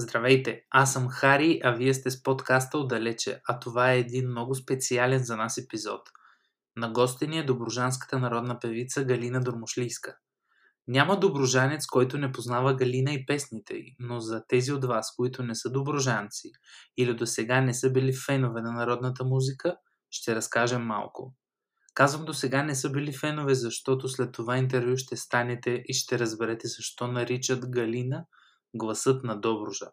Здравейте, аз съм Хари, а вие сте с подкаста Отдалече, а това е един много специален за нас епизод. На гости ни е доброжанската народна певица Галина Дормошлийска. Няма доброжанец, който не познава Галина и песните й, но за тези от вас, които не са доброжанци или до сега не са били фенове на народната музика, ще разкажем малко. Казвам до сега не са били фенове, защото след това интервю ще станете и ще разберете защо наричат Галина гласът на Добружа.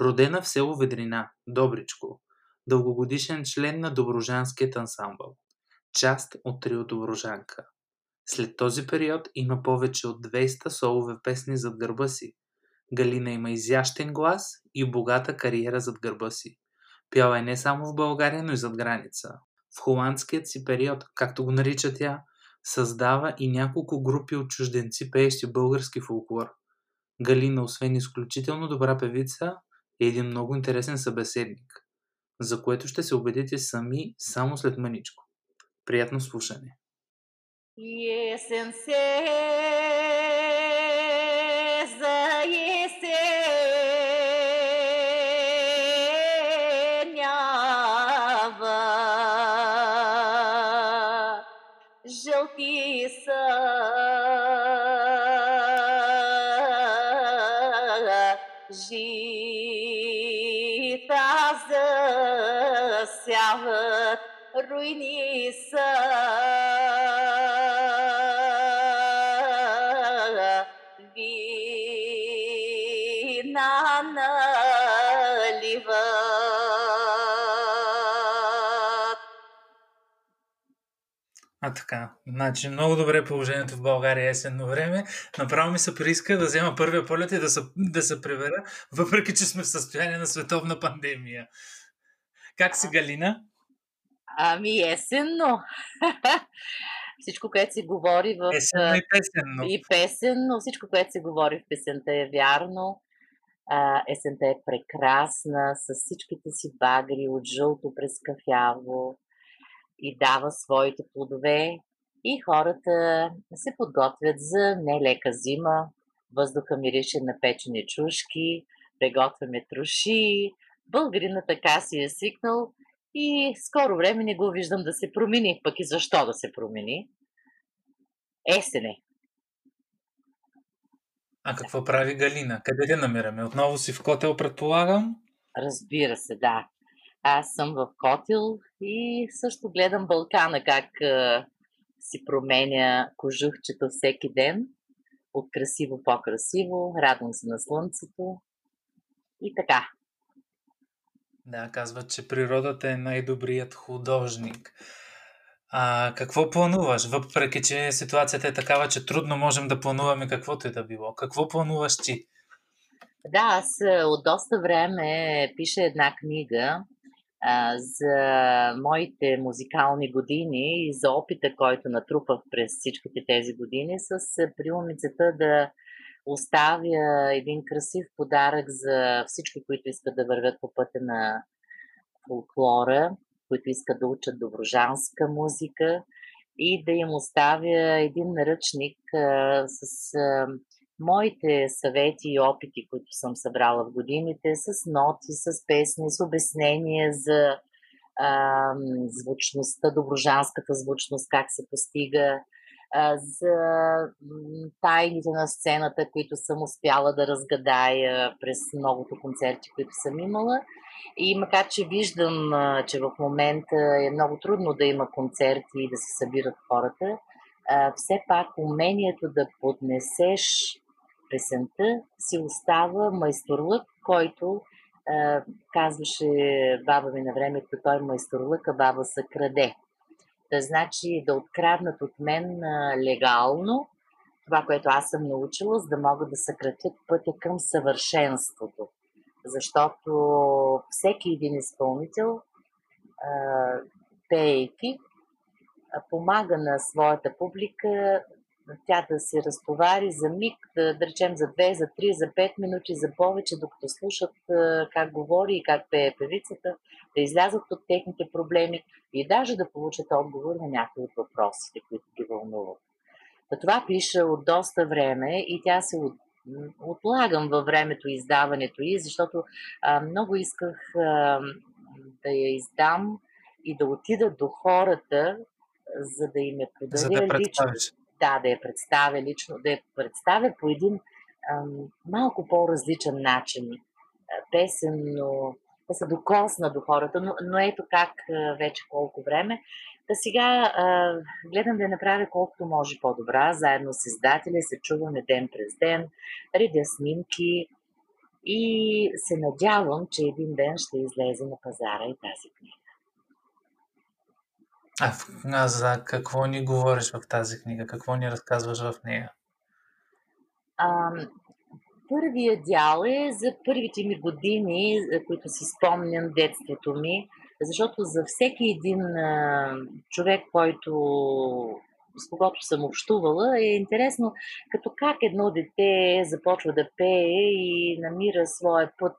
Родена в село Ведрина, Добричко. Дългогодишен член на Доброжанският ансамбъл. Част от трио Доброжанка. След този период има повече от 200 солове песни зад гърба си. Галина има изящен глас и богата кариера зад гърба си. Пяла е не само в България, но и зад граница. В холандският си период, както го нарича тя, създава и няколко групи от чужденци, пеещи български фолклор. Галина, освен изключително добра певица, е един много интересен събеседник, за което ще се убедите сами само след мъничко. Приятно слушане! Есен се за есенява, руини са вина наливат. А така, значи много добре е положението в България есенно време. Направо ми се прииска да взема първия полет и да се, да се прибера, въпреки че сме в състояние на световна пандемия. Как си, Галина? Ами есенно. Всичко, което се говори в... Есенно и песенно. И песенно. Всичко, което се говори в песента е вярно. А, есента е прекрасна, с всичките си багри от жълто през кафяво и дава своите плодове. И хората се подготвят за нелека зима. Въздуха мирише на печени чушки, приготвяме троши. Българина така си е свикнал и скоро време не го виждам да се промени. Пък и защо да се промени? Есене. А какво прави Галина? Къде я намираме? Отново си в Котел, предполагам? Разбира се, да. Аз съм в Котел и също гледам Балкана как а, си променя кожухчето всеки ден. От красиво по-красиво, радвам се на слънцето и така. Да, казват, че природата е най-добрият художник. А какво плануваш? Въпреки, че ситуацията е такава, че трудно можем да плануваме каквото и да било. Какво плануваш ти? Да, аз а, от доста време пиша една книга а, за моите музикални години и за опита, който натрупах през всичките тези години с а, приумицата да оставя един красив подарък за всички, които искат да вървят по пътя на фолклора, които искат да учат доброжанска музика и да им оставя един наръчник а, с а, моите съвети и опити, които съм събрала в годините, с ноти, с песни, с обяснения за а, звучността, доброжанската звучност, как се постига, за тайните на сцената, които съм успяла да разгадая през многото концерти, които съм имала. И макар, че виждам, че в момента е много трудно да има концерти и да се събират хората, все пак умението да поднесеш песента си остава майсторлък, който казваше баба ми на времето, той майсторлък, а баба се краде. Да значи да откраднат от мен а, легално това, което аз съм научила, за да могат да съкратят пътя към съвършенството. Защото всеки един изпълнител, пеейки, помага на своята публика тя да се разтовари за миг, да, да речем за 2, за 3, за 5 минути, за повече, докато слушат как говори и как пее певицата, да излязат от техните проблеми и даже да получат отговор на някои от въпросите, които ги вълнуват. Това пише от доста време и тя се отлагам във времето издаването й, защото а, много исках а, да я издам и да отида до хората, за да им я подаря да лично. Да, да я представя лично, да я представя по един а, малко по-различен начин. Песен, но да се докосна до хората, но, но ето как вече колко време. Та сега а, гледам да я направя колкото може по-добра, заедно с издателя, се чуваме ден през ден, редя снимки и се надявам, че един ден ще излезе на пазара и тази книга. А, а за какво ни говориш в тази книга? Какво ни разказваш в нея? А, първият дял е за първите ми години, за които си спомням детството ми, защото за всеки един а, човек, който с когото съм общувала, е интересно като как едно дете започва да пее и намира своя път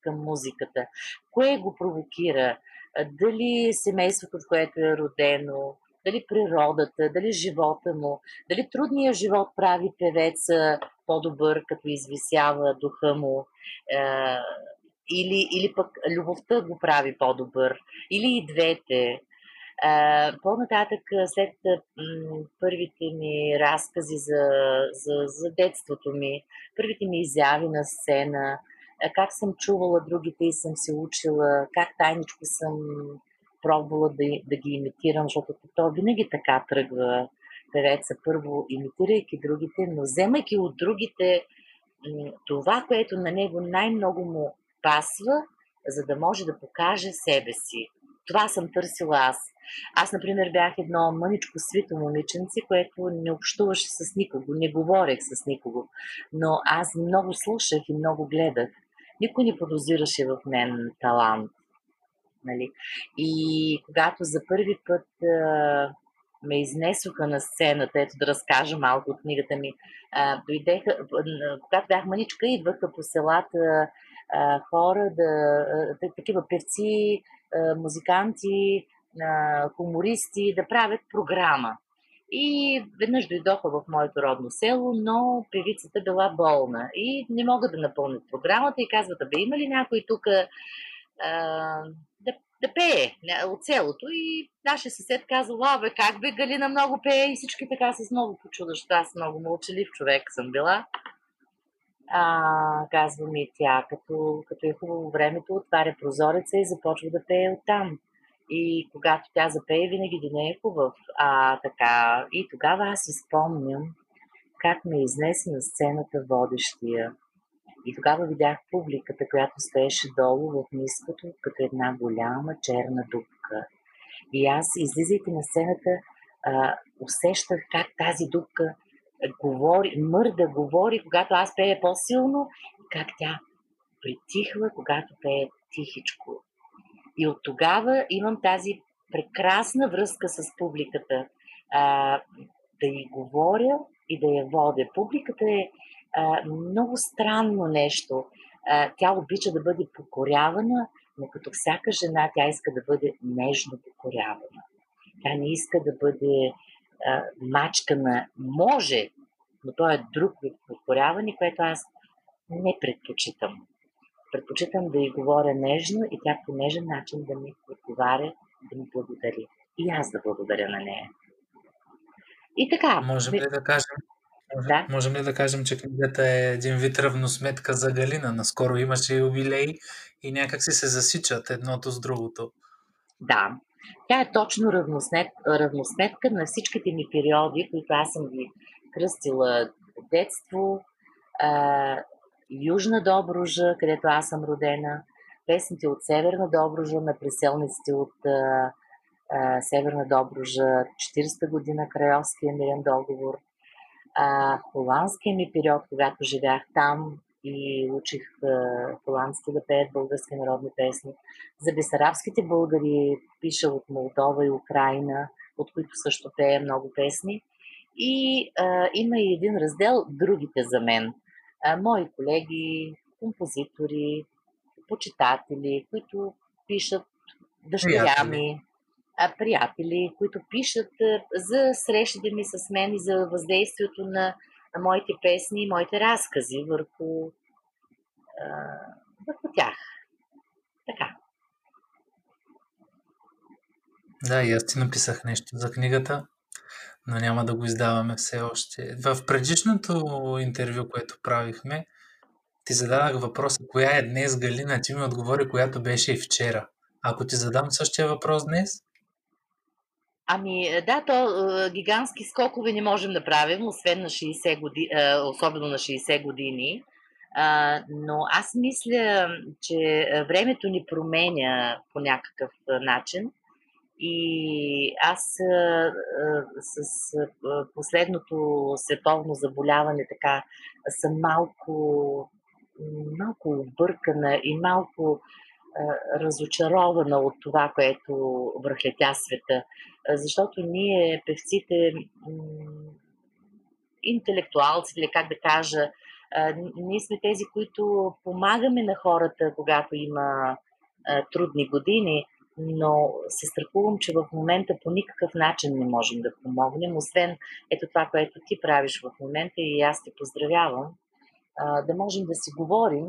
към музиката. Кое го провокира? Дали семейството, в което е родено, дали природата, дали живота му, дали трудният живот прави певеца по-добър, като извисява духа му, е, или, или пък любовта го прави по-добър, или и двете. Е, по-нататък, след първите ми разкази за, за, за детството ми, първите ми изяви на сцена, как съм чувала другите и съм се учила, как тайничко съм пробвала да, да ги имитирам, защото то винаги така тръгва певеца, първо имитирайки другите, но вземайки от другите това, което на него най-много му пасва, за да може да покаже себе си. Това съм търсила аз. Аз, например, бях едно мъничко свито момиченце, което не общуваше с никого, не говорех с никого. Но аз много слушах и много гледах. Никой не подозираше в мен талант. Нали? И когато за първи път а, ме изнесоха на сцената, ето да разкажа малко от книгата ми, а, дойдеха, когато бях маничка, идваха по селата а, хора, да, а, такива певци, а, музиканти, а, хумористи, да правят програма. И веднъж дойдоха в моето родно село, но певицата била болна и не могат да напълнят програмата и казват, бе, има ли някой тук да, да пее от селото. И нашия съсед каза, бе, как бе, Галина много пее и всички така с много почуда, аз много мълчалив човек съм била. А, казва ми тя, като, като е хубаво времето, отваря прозореца и започва да пее оттам. И когато тя запее, винаги деня е хубав. А, така. И тогава аз изпомням как ме изнесе на сцената водещия и тогава видях публиката, която стоеше долу в ниското, като една голяма черна дупка. И аз, излизайки на сцената, а, усещах как тази дупка говори, мърда, говори, когато аз пея по-силно, как тя притихва, когато пее тихичко. И от тогава имам тази прекрасна връзка с публиката. А, да й говоря и да я водя. Публиката е а, много странно нещо. А, тя обича да бъде покорявана, но като всяка жена, тя иска да бъде нежно покорявана. Тя не иска да бъде а, мачкана. Може, но то е друг вид покоряване, което аз не предпочитам. Предпочитам да й говоря нежно и тя по нежен начин да ми отговаря, да ми благодари. И аз да благодаря на нея. И така. Можем ли да кажем, да. Можем ли да кажем, че книгата е един вид равносметка за Галина? Наскоро имаше юбилей и някак си се засичат едното с другото. Да, тя е точно равносмет, равносметка на всичките ми периоди, които аз съм ги кръстила детство, Южна Добружа, където аз съм родена, песните от Северна Добружа на преселниците от а, а, Северна Добружа, 40-та година, Крайовския мирен договор – а, холандския ми период, когато живях там и учих холандски да пеят български народни песни. За бесарабските българи пиша от Молдова и Украина, от които също пея много песни. И а, има и един раздел Другите за мен. А, мои колеги, композитори, почитатели, които пишат дъщеря ми, приятели, които пишат за срещите ми с мен и за въздействието на моите песни и моите разкази върху, върху тях. Така. Да, и аз ти написах нещо за книгата, но няма да го издаваме все още. В предишното интервю, което правихме, ти зададах въпроса, коя е днес Галина, ти ми отговори, която беше и вчера. Ако ти задам същия въпрос днес? Ами да, то е, гигантски скокове не можем да правим, освен на 60 години, е, особено на 60 години. А, но аз мисля, че времето ни променя по някакъв начин. И аз а, с последното световно заболяване така съм малко, малко объркана и малко разочарована от това, което върхлетя света. Защото ние, певците, интелектуалци, или как да кажа, ние сме тези, които помагаме на хората, когато има трудни години, но се страхувам, че в момента по никакъв начин не можем да помогнем, освен ето това, което ти правиш в момента и аз те поздравявам, да можем да си говорим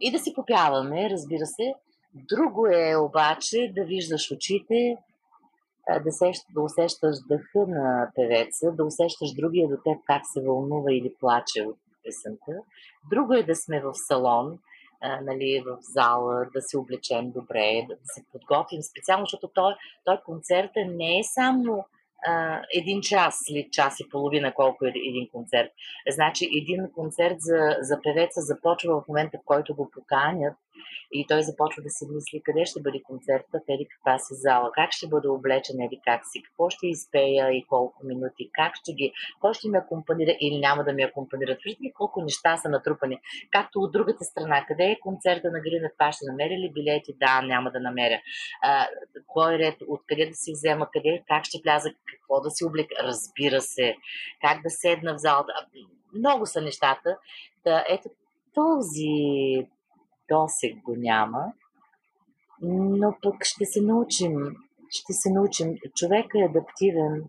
и да си попяваме, разбира се. Друго е обаче да виждаш очите, да, сещ, да усещаш дъха на певеца, да усещаш другия до теб как се вълнува или плаче от песента. Друго е да сме в салон, нали, в зала, да се облечем добре, да, да се подготвим специално, защото той, той концерта не е само а, един час или час и половина, колко е един концерт. Значи един концерт за, за певеца започва в момента, в който го поканят и той започва да си мисли къде ще бъде концерта, в каква си зала, как ще бъде облечен, еди как си, какво ще изпея и колко минути, как ще ги, кой ще ми акомпанира или няма да ми акомпанират. Виждате ли колко неща са натрупани. Както от другата страна, къде е концерта на Грина, това ще намеря ли билети? Да, няма да намеря. А, кой ред, откъде да си взема, къде, как ще вляза, какво да си облека, разбира се, как да седна в залата. Много са нещата. Да, ето този досег го няма, но пък ще се научим. Ще се научим. Човек е адаптивен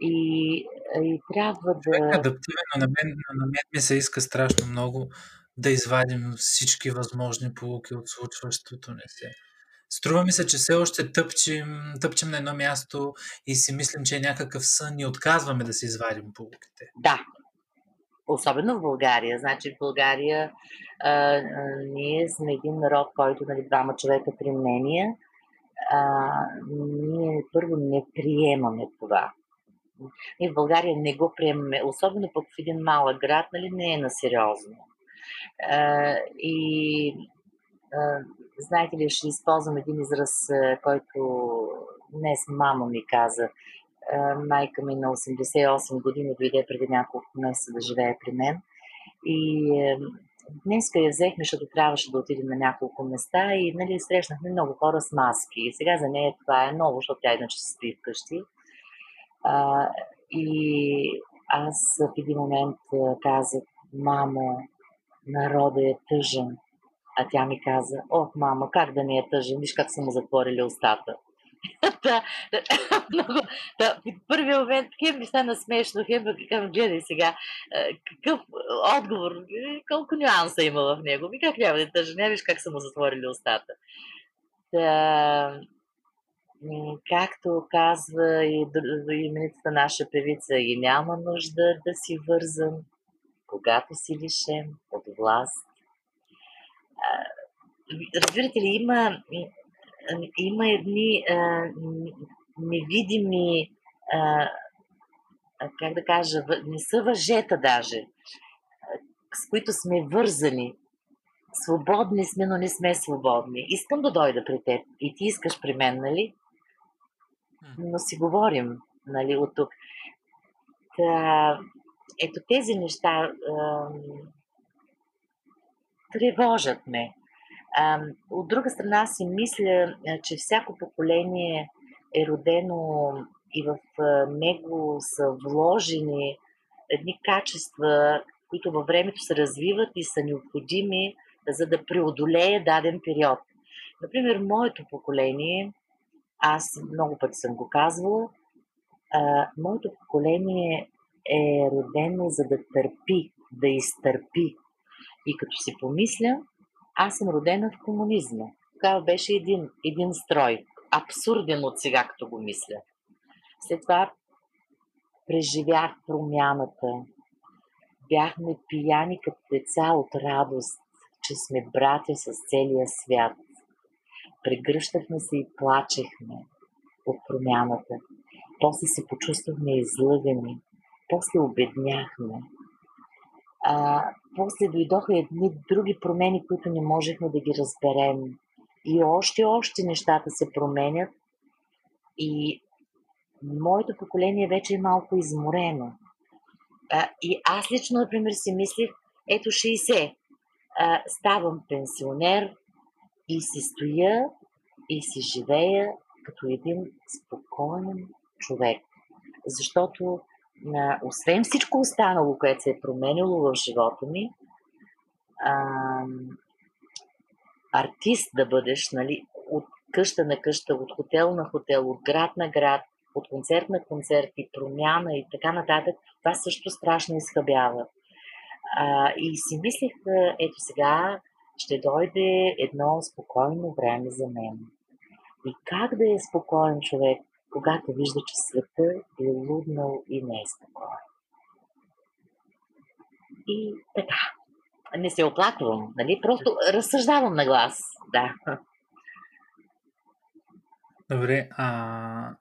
и, и трябва да. Човек е адаптивен, но на мен, на мен ми се иска страшно много да извадим всички възможни полуки от случващото не се. Струва ми се, че все още тъпчем, тъпчем на едно място и си мислим, че е някакъв сън и отказваме да си извадим полуките. Да, особено в България. Значи в България а, а, ние сме един народ, който нали, двама човека, три мнения. А, ние първо не приемаме това. Ние в България не го приемаме, особено пък в един малък град, нали, не е на сериозно. И а, знаете ли, ще използвам един израз, който днес мама ми каза. Майка ми на 88 години дойде преди няколко месеца да живее при мен. И днеска я взехме, защото трябваше да отидем на няколко места и нали, срещнахме много хора с маски. И сега за нея това е ново, защото тя иначе се стои вкъщи. А, и аз в един момент казах, мамо, народа е тъжен. А тя ми каза, ох, мама, как да не е тъжен, виж как са му затворили устата. да, много, да, в първия момент хем ми стана смешно, хем казвам, гледай сега, какъв отговор, колко нюанса има в него. Ми как няма да е тъжен, не виж как са му затворили устата. Да, както казва и именитата наша певица, и няма нужда да си вързан, когато си лишен от власт. Разбирате ли, има има едни а, невидими, а, как да кажа, не са въжета даже, с които сме вързани. Свободни сме, но не сме свободни. Искам да дойда при теб и ти искаш при мен, нали? Но си говорим, нали, от тук. Та, ето тези неща а, тревожат ме. От друга страна си мисля, че всяко поколение е родено и в него са вложени едни качества, които във времето се развиват и са необходими, за да преодолее даден период. Например, моето поколение, аз много пъти съм го казвала, моето поколение е родено за да търпи, да изтърпи. И като си помисля, аз съм родена в комунизма. Тогава беше един, един строй. Абсурден от сега, като го мисля. След това преживях промяната. Бяхме пияни като деца от радост, че сме братя с целия свят. Прегръщахме се и плачехме от промяната. После се почувствахме излъгани. После обедняхме. А, после дойдоха едни други промени, които не можехме да ги разберем. И още, още нещата се променят. И моето поколение вече е малко изморено. А, и аз лично, например, си мислих, ето 60, а, ставам пенсионер и си стоя и си живея като един спокоен човек. Защото а, освен всичко останало, което се е променило в живота ми, а, артист да бъдеш, нали, от къща на къща, от хотел на хотел, от град на град, от концерт на концерт и промяна и така нататък, това също страшно изхъбява. А, и си мислех, ето сега ще дойде едно спокойно време за мен. И как да е спокоен човек, когато вижда, че света е луднал и не е спокоен. И така. Не се оплаквам, нали? Просто разсъждавам на глас. Да. Добре, а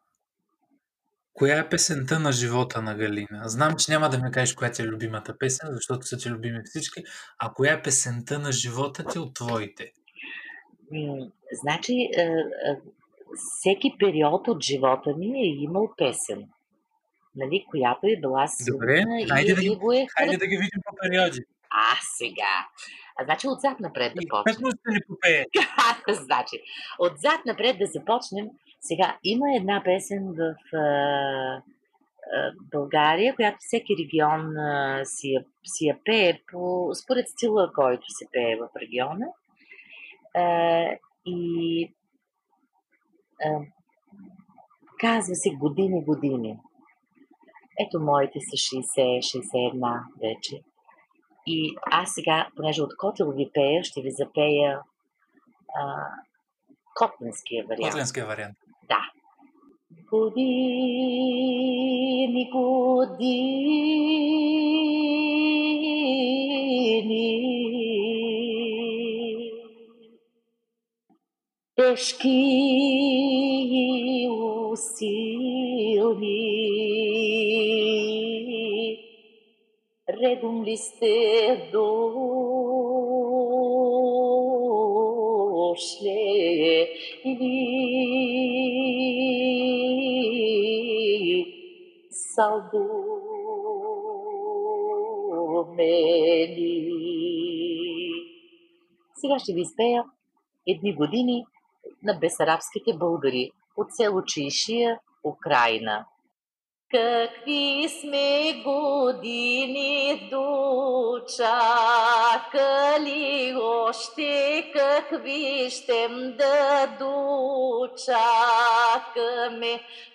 Коя е песента на живота на Галина? Знам, че няма да ми кажеш коя ти е любимата песен, защото са ти любими всички. А коя е песента на живота ти от твоите? значи, е, е, всеки период от живота ми е имал песен. Нали, която е била силна Добре, хайде, и, да, и го е хайде да ги видим по периоди. А, сега. А, значи отзад напред да почнем. ще ни попее. значи, отзад напред да започнем сега, има една песен в а, а, България, която всеки регион а, си, я, си я пее по, според стила, който се пее в региона. А, и казва се години, години. Ето моите са 60-61 вече. И аз сега, понеже от Котел ви пея, ще ви запея а, Котлинския вариант. Котлинския вариант. Да. Години, години, тежки и усилни, редом ли сте дошли Салдумели. Сега ще ви изпея едни години на бесарабските българи от село Чишия, Украина. Какви сме години дочакали, още какви щем да дочакаме.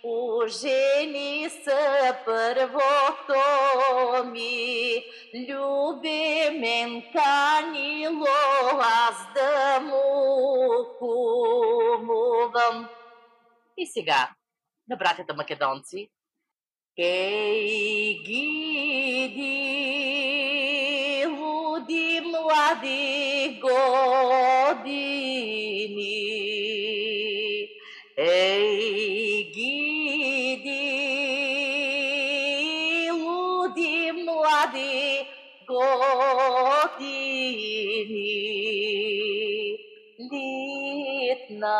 Ужени са първото ми, любимен канило, аз да му кумувам. И сега, на братята македонци, Kay gidi hudim wadi godini Ey gidi hudim wadi godini Litna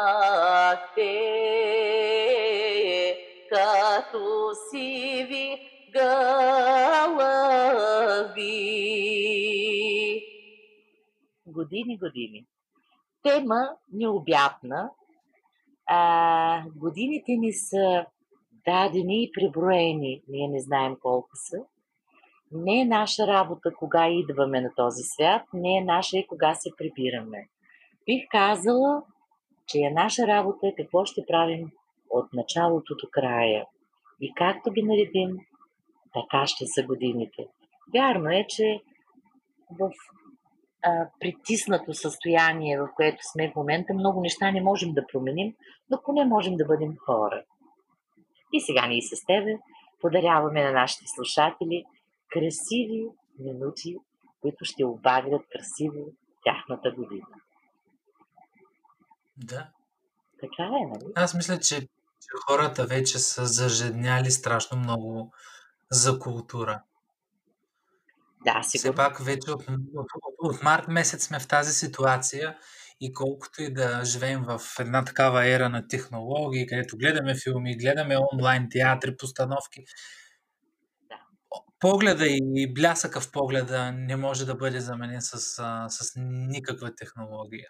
te като сиви гълъби. Години, години. Тема необятна. А, годините ни са дадени и преброени. Ние не знаем колко са. Не е наша работа кога идваме на този свят, не е наша и кога се прибираме. Бих казала, че е наша работа какво ще правим от началото до края. И както ги наредим, така ще са годините. Вярно е, че в а, притиснато състояние, в което сме в момента, много неща не можем да променим, но поне можем да бъдем хора. И сега ние с тебе подаряваме на нашите слушатели красиви минути, които ще обагрят красиво тяхната година. Да. Така е, нали? Аз мисля, че, че хората вече са зажедняли страшно много за култура. Да, Все сигурно. пак вече от, от, от март месец сме в тази ситуация и колкото и да живеем в една такава ера на технологии, където гледаме филми, гледаме онлайн театри, постановки, Да. погледа и блясъка в погледа не може да бъде заменен с, а, с никаква технология.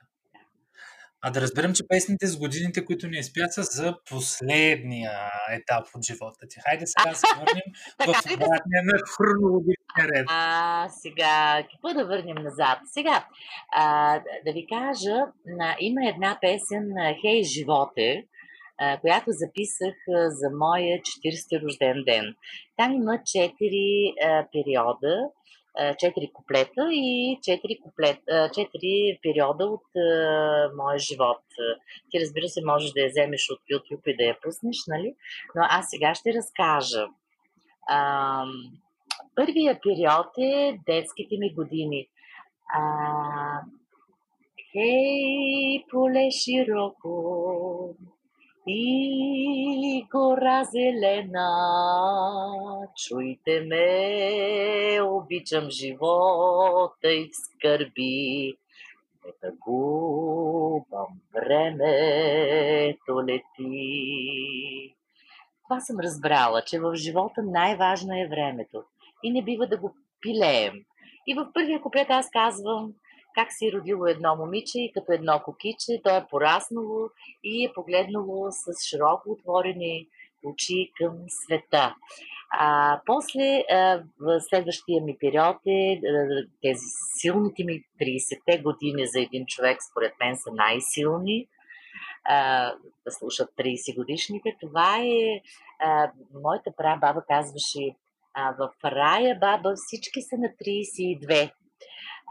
А да разберем, че песните с годините, които ни изпят, са за последния етап от живота ти. Хайде сега се върнем в обратния на хронологичния ред. А, сега, какво да върнем назад? Сега, а, да ви кажа, на, има една песен Хей, животе, която записах за моя 40-ти рожден ден. Там има четири периода, четири куплета и четири, куплет, а, четири периода от а, моя живот. Ти, разбира се, можеш да я вземеш от YouTube и да я пуснеш, нали? Но аз сега ще разкажа. Ам, Първия период е детските ми години. А, хей, поле широко и гора зелена, чуйте ме, обичам живота и скърби. Не тъгувам, времето лети. Това съм разбрала, че в живота най-важно е времето и не бива да го пилеем. И в първия куплет аз казвам как си родило едно момиче и като едно кокиче, то е пораснало и е погледнало с широко отворени очи към света. А, после, а, в следващия ми период е тези силните ми 30-те години за един човек, според мен са най-силни. А, да слушат 30 годишните. Това е, а, моята прабаба казваше, а, в рая баба всички са на 32.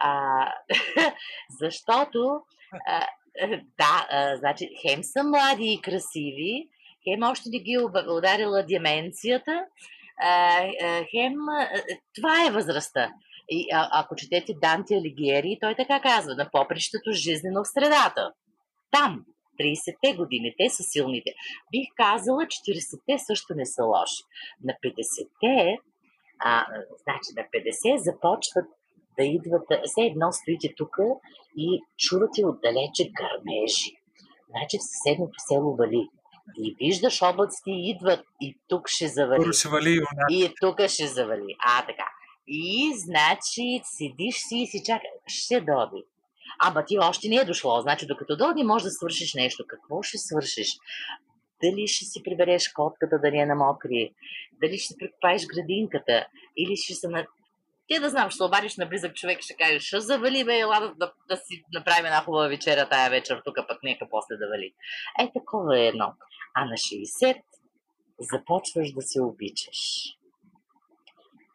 А, защото, а, да, а, значи, хем са млади и красиви, хем още не ги е ударила деменцията, а, а, хем, а, това е възрастта. И а, ако четете Данте Алигиери, той така казва, на попрището жизнено в средата. Там, 30-те години, те са силните. Бих казала, 40-те също не са лоши. На 50-те, а, значи на 50 започват да идват, все едно стоите тук и чувате отдалече гърмежи. Значи в съседното село вали. И виждаш облаците идват и тук ще завали. Скоро ще вали и тук ще завали. А, така. И, значи, седиш си и си чакаш, ще доби. Ама ти още не е дошло. Значи, докато дойде, може да свършиш нещо. Какво ще свършиш? Дали ще си прибереш котката да не е намокри? Дали ще прекопаеш градинката? Или ще се на... Ти да знам, ще обадиш на близък човек и ще кажеш, ще завали, бе, ела да, да, да си направим една хубава вечера тая вечер, тук пък нека после да вали. Е, такова е едно. А на 60 започваш да се обичаш.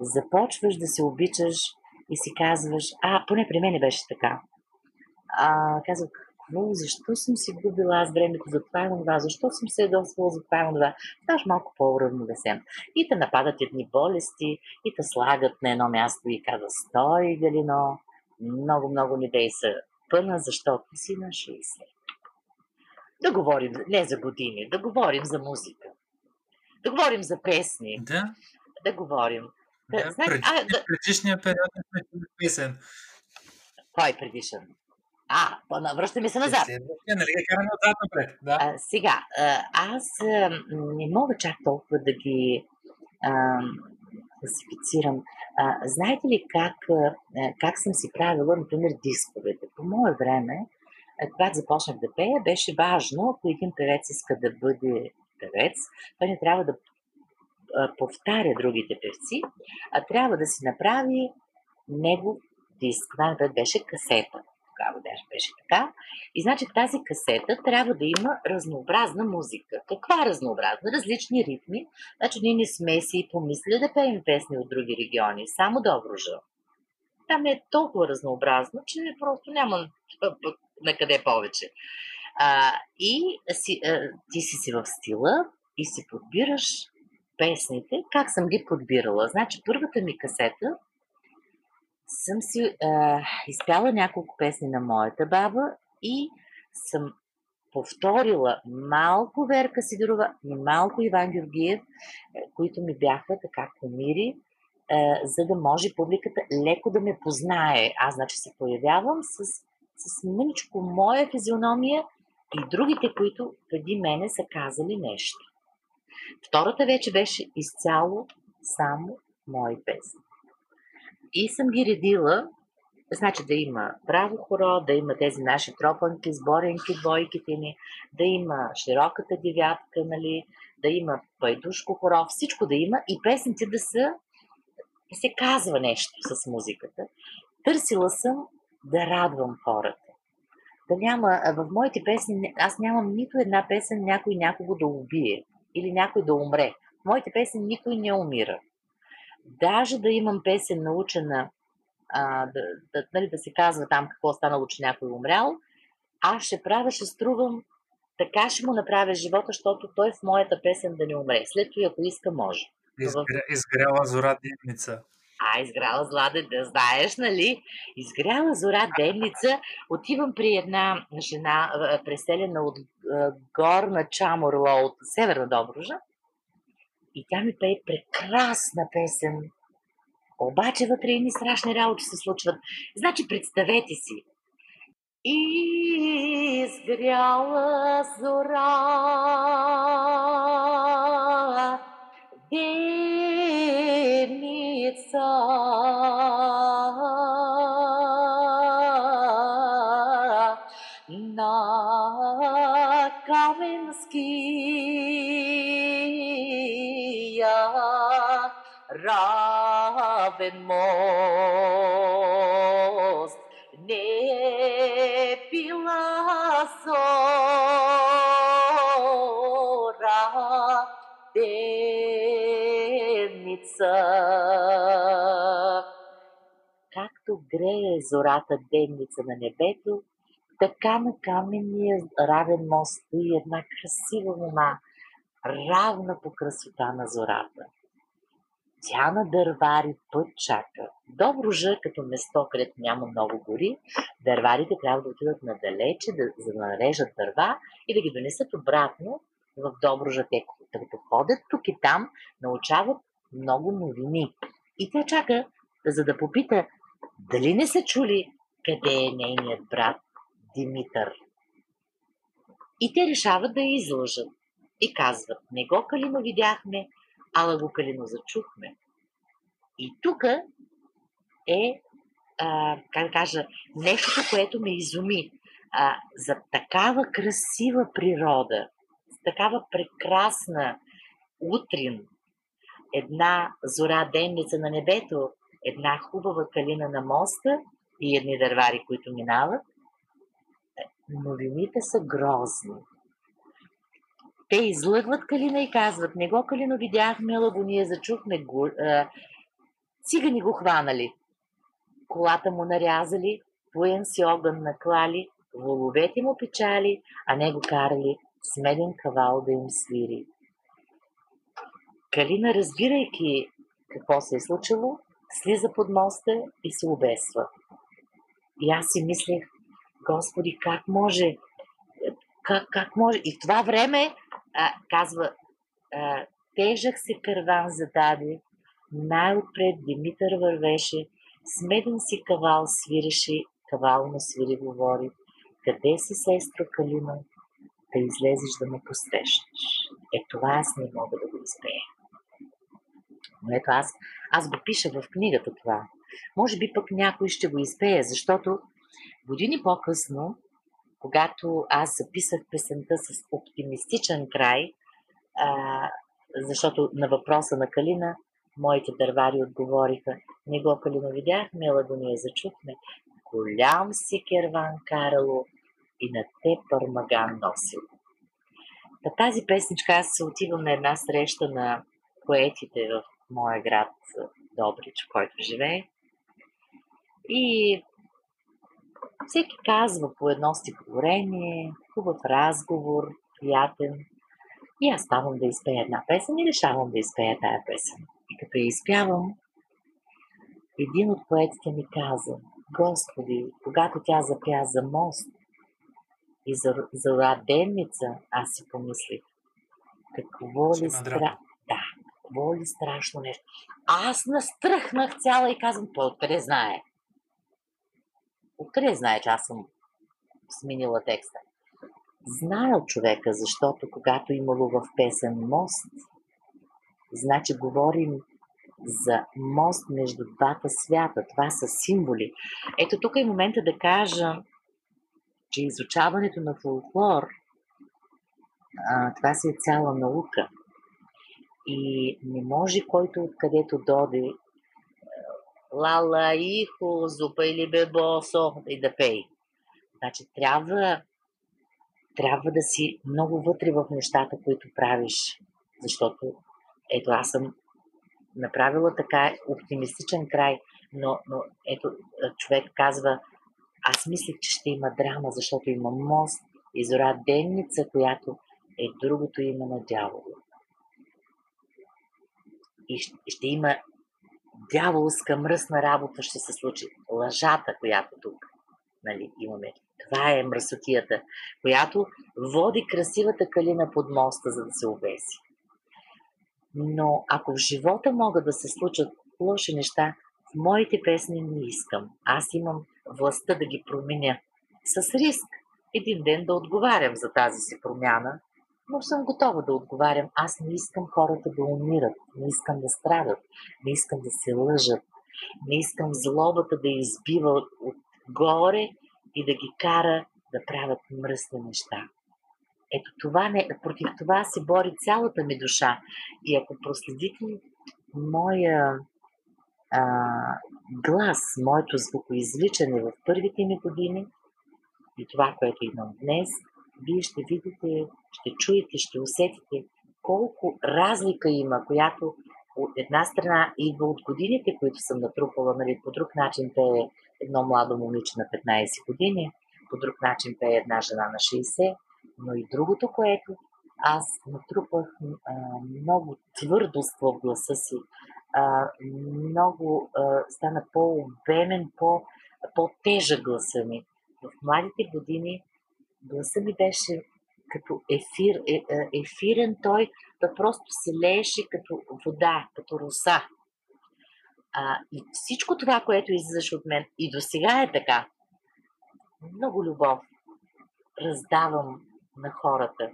Започваш да се обичаш и си казваш, а, поне при мен беше така. А, казвам, какво, защо съм си губила аз времето за това и на това, защо съм се ядосвала за това и това, ставаш малко по-уравновесен. И те нападат едни болести, и те слагат на едно място и казват, стой, Галино, много, много не дей се пъна, защото си на 60. Да говорим не за години, да говорим за музика. Да говорим за песни, Да, да говорим. Да, да. знаеш, Преди, а, да, предишния период чули песен. кой е предишен? А, по- връщаме се назад. Следващия, нали караме отзад напред. Да. А, сега, аз а, не мога чак толкова да ги а, класифицирам. А, знаете ли как, а, как съм си правила, например, дисковете? По мое време, а, когато започнах да пея, беше важно, ако един певец иска да бъде певец, той не трябва да а, повтаря другите певци, а трябва да си направи негов диск. Това напред беше касета. Тогава даже беше така. И значи тази касета трябва да има разнообразна музика. Каква разнообразна? Различни ритми. Значи ние не сме си помислили да пеем песни от други региони, само Добружа. Там е толкова разнообразно, че просто няма на къде повече. А, и си, а, ти си си в стила и си подбираш песните. Как съм ги подбирала? Значи първата ми касета съм си а, изпяла няколко песни на моята баба и съм повторила малко Верка Сидорова и малко Иван Георгиев, е, които ми бяха така комири, за да може публиката леко да ме познае. Аз, значи, се появявам с, с мъничко моя физиономия и другите, които преди мене са казали нещо. Втората вече беше изцяло само мои песни. И съм ги редила, значи да има право хоро, да има тези наши тропанки, сборенки, двойките ни, да има широката девятка, нали, да има пайдушко хоро, всичко да има и песните да са, да се казва нещо с музиката. Търсила съм да радвам хората. Да няма, в моите песни, аз нямам нито една песен някой някого да убие или някой да умре. В моите песни никой не умира даже да имам песен научена, а, да, да, нали, да се казва там какво станало, че някой е умрял, аз ще правя, ще струвам, така ще му направя живота, защото той в моята песен да не умре. След това, ако иска, може. Изгря, изгряла зора денница. А, изгряла зла да знаеш, нали? Изгряла зора денница. Отивам при една жена, преселена от горна Чаморла от Северна Добружа и тя ми пее прекрасна песен. Обаче вътре ни страшни работи се случват. Значи, представете си. Изгряла зора, деница, равен мост не била зора денница. Както грее зората денница на небето, така на каменния равен мост стои една красива луна, равна по красота на зората. Тя на дървари път чака. Добружа, като место, където няма много гори, дърварите трябва да отидат надалече, да, за да нарежат дърва и да ги донесат обратно в Добружа. Те, като ходят тук и там, научават много новини. И тя чака, за да попита, дали не са чули къде е нейният брат Димитър. И те решават да я излъжат. И казват, не го калино видяхме, ала го калино зачухме. И тук е, а, как кажа, нещото, което ме изуми. А, за такава красива природа, за такава прекрасна утрин, една зора денница на небето, една хубава калина на моста и едни дървари, които минават, новините са грозни. Те излъгват Калина и казват, не го Калино видяхме, ала го ние зачухме, го, цигани го хванали. Колата му нарязали, воен си огън наклали, воловете му печали, а не го карали с меден кавал да им свири. Калина, разбирайки какво се е случило, слиза под моста и се обесва. И аз си мислех, Господи, как може? Как, как може? И в това време а, казва, а, тежък се кърван зададе, най-отпред Димитър вървеше, с меден си кавал свиреше, кавал на свири говори, къде си, сестро Калина, да излезеш да ме посрещнеш. Е, това аз не мога да го изпея. Но ето аз, аз го пиша в книгата това. Може би пък някой ще го изпее, защото години по-късно когато аз записах песента с оптимистичен край, а, защото на въпроса на Калина моите дървари отговориха, не го Калина видяхме, ала го ние зачухме. голям си керван карало и на те пармаган носил. На тази песничка аз се отивам на една среща на поетите в моя град Добрич, който живее. И всеки казва по едно стихотворение, хубав разговор, приятен. И аз ставам да изпея една песен и решавам да изпея тая песен. И като я изпявам, един от поетите ми каза, Господи, когато тя запя за мост и за, за раденница, аз си помислих, какво ли, стра... да, какво ли страшно нещо. Аз настръхнах цяла и казвам, той откъде знае? Откъде знае, че аз съм сменила текста? Знаел човека, защото когато имало в песен мост, значи говорим за мост между двата свята. Това са символи. Ето тук е момента да кажа, че изучаването на фолклор, а, това си е цяла наука. И не може който откъдето доде лала, ихо, зупа или бебосо и да пей. Значи трябва, трябва да си много вътре в нещата, които правиш. Защото ето аз съм направила така оптимистичен край, но, но ето човек казва, аз мислих, че ще има драма, защото има мост и зора денница, която е другото име на дявола. И ще има дяволска мръсна работа ще се случи. Лъжата, която тук нали, имаме. Това е мръсотията, която води красивата калина под моста, за да се обеси. Но ако в живота могат да се случат лоши неща, в моите песни не искам. Аз имам властта да ги променя. С риск един ден да отговарям за тази си промяна, но съм готова да отговарям. Аз не искам хората да умират, не искам да страдат, не искам да се лъжат, не искам злобата да избива отгоре и да ги кара да правят мръсни неща. Ето това не, против това се бори цялата ми душа. И ако проследите моя а, глас, моето звукоизвличане в първите ми години и това, което имам днес, вие ще видите, ще чуете, ще усетите колко разлика има, която от една страна идва от годините, които съм натрупала, нали, по друг начин пее едно младо момиче на 15 години, по друг начин пее една жена на 60, но и другото, което аз натрупах а, много твърдост в гласа си, а, много а, стана по-обемен, по, по-тежък гласа ми. В младите години гласа ми беше като ефир, е, е, ефирен той, да просто се лееше като вода, като роса. А, и всичко това, което излизаше от мен, и до сега е така. Много любов раздавам на хората,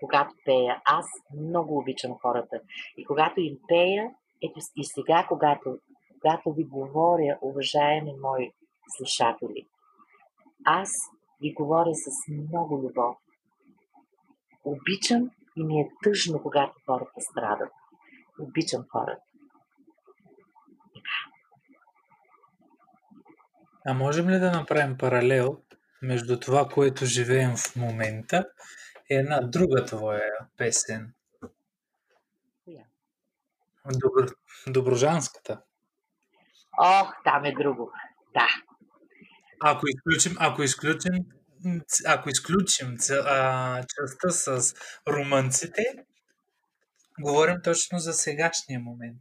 когато пея. Аз много обичам хората. И когато им пея, ето и сега, когато, когато ви говоря, уважаеми мои слушатели, аз ви говоря с много любов. Обичам и ми е тъжно, когато хората страдат. Обичам хората. А можем ли да направим паралел между това, което живеем в момента и една друга твоя песен? Добър, Доброжанската. Ох, там е друго. Да. Ако изключим, ако изключим, ако изключим а, частта с румънците, говорим точно за сегашния момент.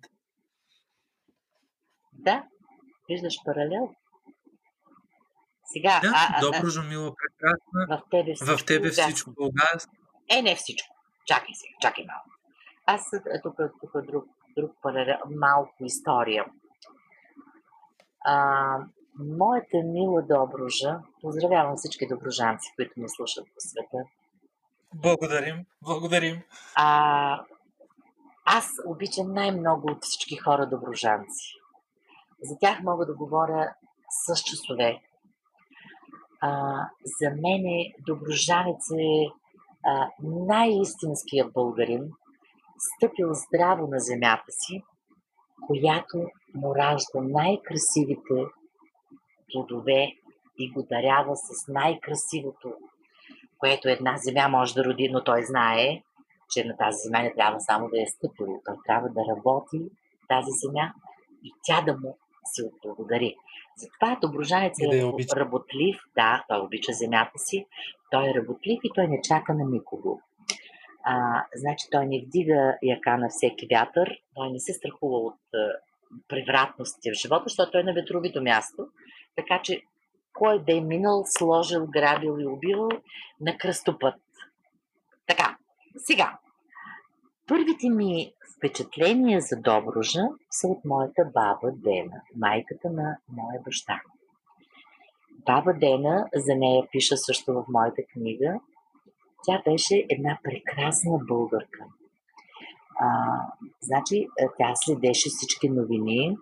Да, виждаш паралел. Сега, да, а, добро, Жумила, прекрасна. В тебе всичко, в тебе всичко угас. Е, не всичко. Чакай сега, чакай малко. Аз тук, тук друг, друг паралел, малко история. А, моята мила Добружа, поздравявам всички доброжанци, които ме слушат по света. Благодарим, благодарим. А, аз обичам най-много от всички хора доброжанци. За тях мога да говоря с часове. А, за мен доброжанец е най-истинския българин, стъпил здраво на земята си, която му ражда най-красивите плодове и го дарява с най-красивото, което една земя може да роди, но той знае, че на тази земя не трябва само да е стъпило. Той трябва да работи тази земя и тя да му се отблагодари. Затова Доброжанец е да работлив, да, той обича земята си, той е работлив и той не чака на никого. А, значи той не вдига яка на всеки вятър, той не се страхува от превратности в живота, защото той е на ветровито място. Така че кой да е минал, сложил, грабил и убивал на кръстопът. Така, сега. Първите ми впечатления за Добружа са от моята баба Дена, майката на моя баща. Баба Дена, за нея пиша също в моята книга, тя беше една прекрасна българка. А, значи, тя следеше всички новини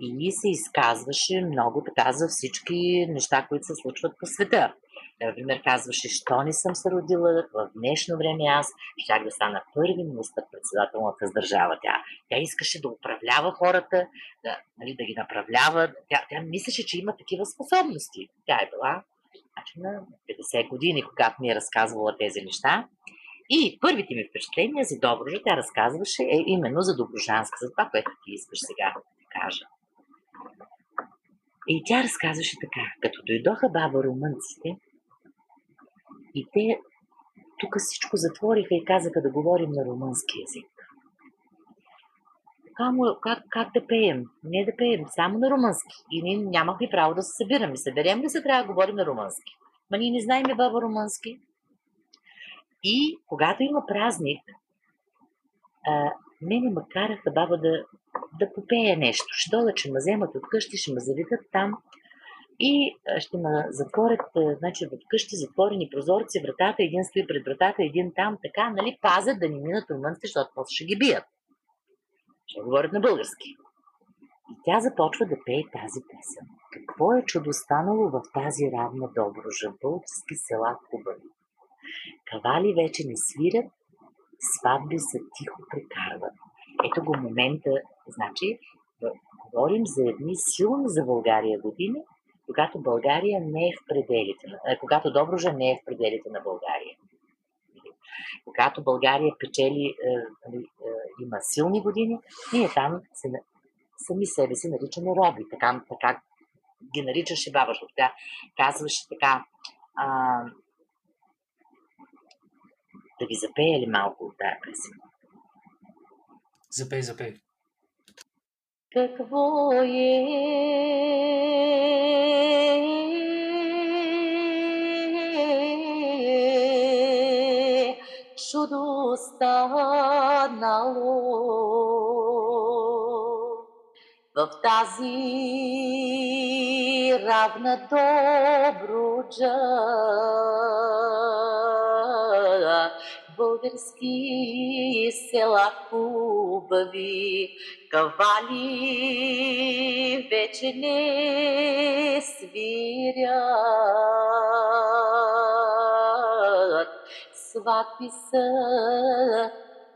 и се изказваше много така за всички неща, които се случват по света. Например, казваше, що не съм се родила в днешно време аз, щях да стана първи министър председател на държава. Тя, тя искаше да управлява хората, да, нали, да ги направлява. Тя, тя мислеше, че има такива способности. Тя е била значи, на 50 години, когато ми е разказвала тези неща. И първите ми впечатления за Доброжа тя разказваше е именно за Доброжанска, за това, което ти искаш сега да кажа. И тя разказваше така, като дойдоха баба румънците, и те тук всичко затвориха и казаха да говорим на румънски язик. Камо, как, как да пеем? Не да пеем, само на румънски. И ние нямахме право да се събираме. Съберем ли се, трябва да говорим на румънски. Ма ние не знаем баба румънски. И когато има празник, мене ме караха баба да, да попея нещо. Ще дойдат, ще ме вземат от къщи, ще ме заведат там и ще ме затворят, значи в къщи затворени прозорци, вратата, един стои пред вратата, един там, така, нали, пазят да ни минат румънците, защото после ще ги бият. Ще говорят на български. И тя започва да пее тази песен. Какво е чудо станало в тази равна доброжа, български села хубави? Кавали вече не свирят, сватби са тихо прекарват. Ето го момента, значи, говорим за едни силни за България години, когато България не е в пределите, когато Доброжа не е в пределите на България. Когато България печели, е, нали, е, има силни години, ние там се, сами себе си наричаме роби. Така, така ги наричаше баба, тя казваше така, а, да ви запея ли малко от тази песен? Запей, запей. Какво е чудо станало в тази равна добруджа български села хубави, кавали вече не свирят. Сватби са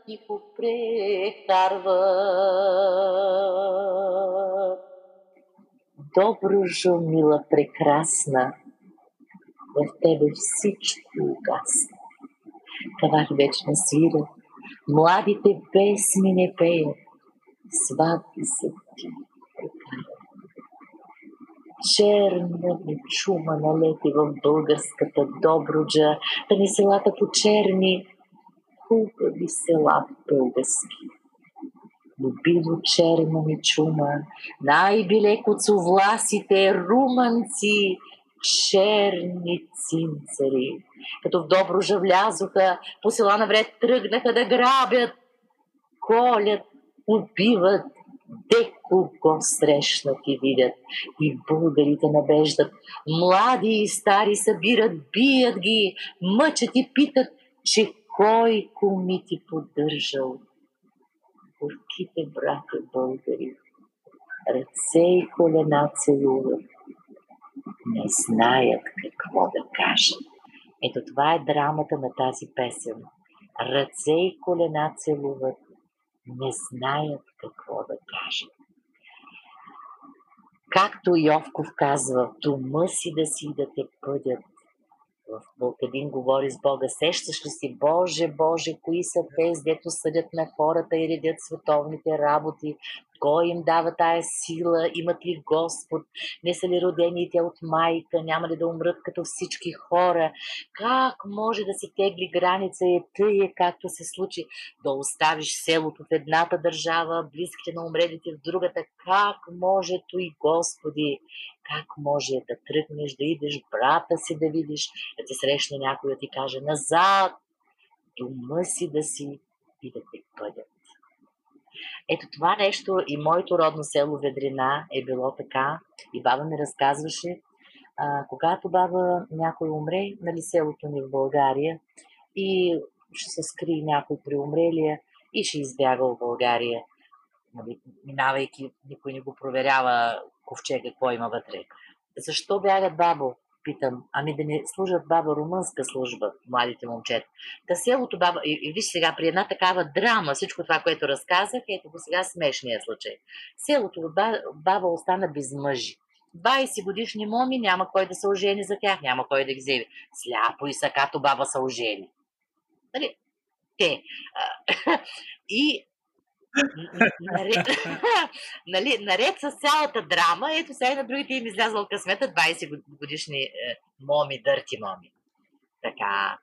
и попрекарват. Доброжо, мила, прекрасна, в тебе всичко угасна кавари вече не свирят, младите песни не пеят, сватби са ти. Черна чума налети в българската Добруджа, да ни селата по черни, хубави села български. Любимо черна ми чума, най-биле власите румънци, черни цинцари. Като в Добружа влязоха, по села навред тръгнаха да грабят, колят, убиват, де кого срещнат и видят. И българите набеждат, млади и стари събират, бият ги, мъчат и питат, че кой коми ти поддържал. Горките брати българи, ръце и колена целуват, не знаят какво да кажат. Ето това е драмата на тази песен. Ръце и колена целуват, не знаят какво да кажат. както Йовков казва, дома си да си да те пъдят в Балкадин говори с Бога. Сещаш ли си, Боже, Боже, кои са тези, дето съдят на хората и редят световните работи? Кой им дава тая сила? Имат ли Господ? Не са ли родени те от майка? Няма ли да умрат като всички хора? Как може да се тегли граница и тъй е, както се случи, да оставиш селото в едната държава, близките на умрелите в другата? Как може и Господи? Как може да тръгнеш, да идеш брата си да видиш, да ти срещне някой да ти каже назад, дома си да си и да те пъдят. Ето това нещо и моето родно село Ведрина е било така. И баба ми разказваше, а, когато баба някой умре, нали селото ни в България, и ще се скри някой при умрелия и ще избяга в България. Нали, минавайки, никой не го проверява ковчега, какво има вътре. Защо бягат бабо? Питам, ами да не служат баба румънска служба, младите момчета. Та селото баба, и, и виж сега, при една такава драма, всичко това, което разказах, ето го сега смешния случай. Селото баба, баба остана без мъжи. 20 годишни моми няма кой да се ожени за тях, няма кой да ги вземе. Сляпо и сакато баба са ожени. Нали? Те. И наред, нали, наред с цялата драма, ето сега и на другите им излязъл късмета 20 годишни е, моми, дърти моми. Така.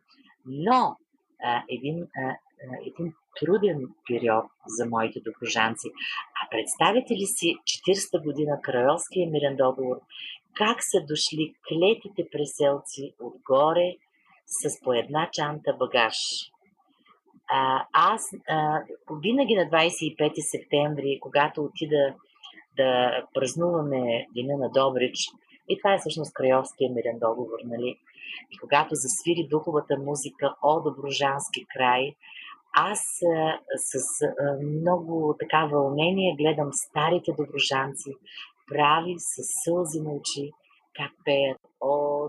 Но а, един, а, един труден период за моите доброжанци. А представите ли си 40-та година Крайовския мирен договор, как са дошли клетите преселци отгоре с по една чанта багаж? А, аз а, винаги на 25 септември, когато отида да празнуваме Деня на Добрич, и това е всъщност Крайовския мирен договор, нали? И когато засвири духовата музика О, Доброжански край, аз с а, много така вълнение гледам старите доброжанци, прави с сълзи на очи, как пеят О,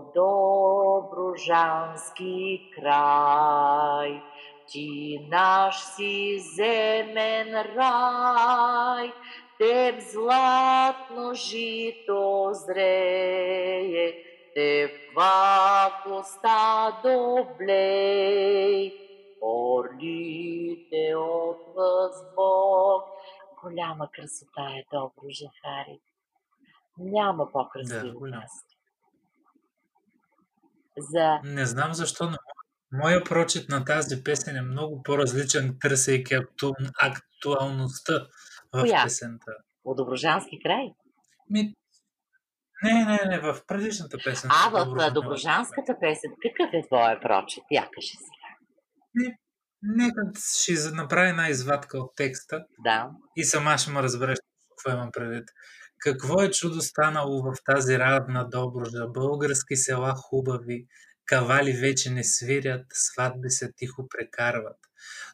Доброжански край, ти наш си земен рай, теб златно жито зрее, теб вако стадо блей, орлите от възбог. Голяма красота е добро, Жахари. Няма по-красиво да, място. За... Не знам защо, но Моя прочит на тази песен е много по-различен, търсейки акту... актуалността в Коя? песента. От край? Ми... Не, не, не, в предишната песен. А, в Доброжанската Доброжанската песен. Какъв е твоя прочит? Я кажи сега. Не, нека ще направи една извадка от текста. Да. И сама ще ме разбереш какво имам предвид. Какво е чудо станало в тази радна Доброжа? Български села хубави, Кавали вече не свирят, сватби се тихо прекарват.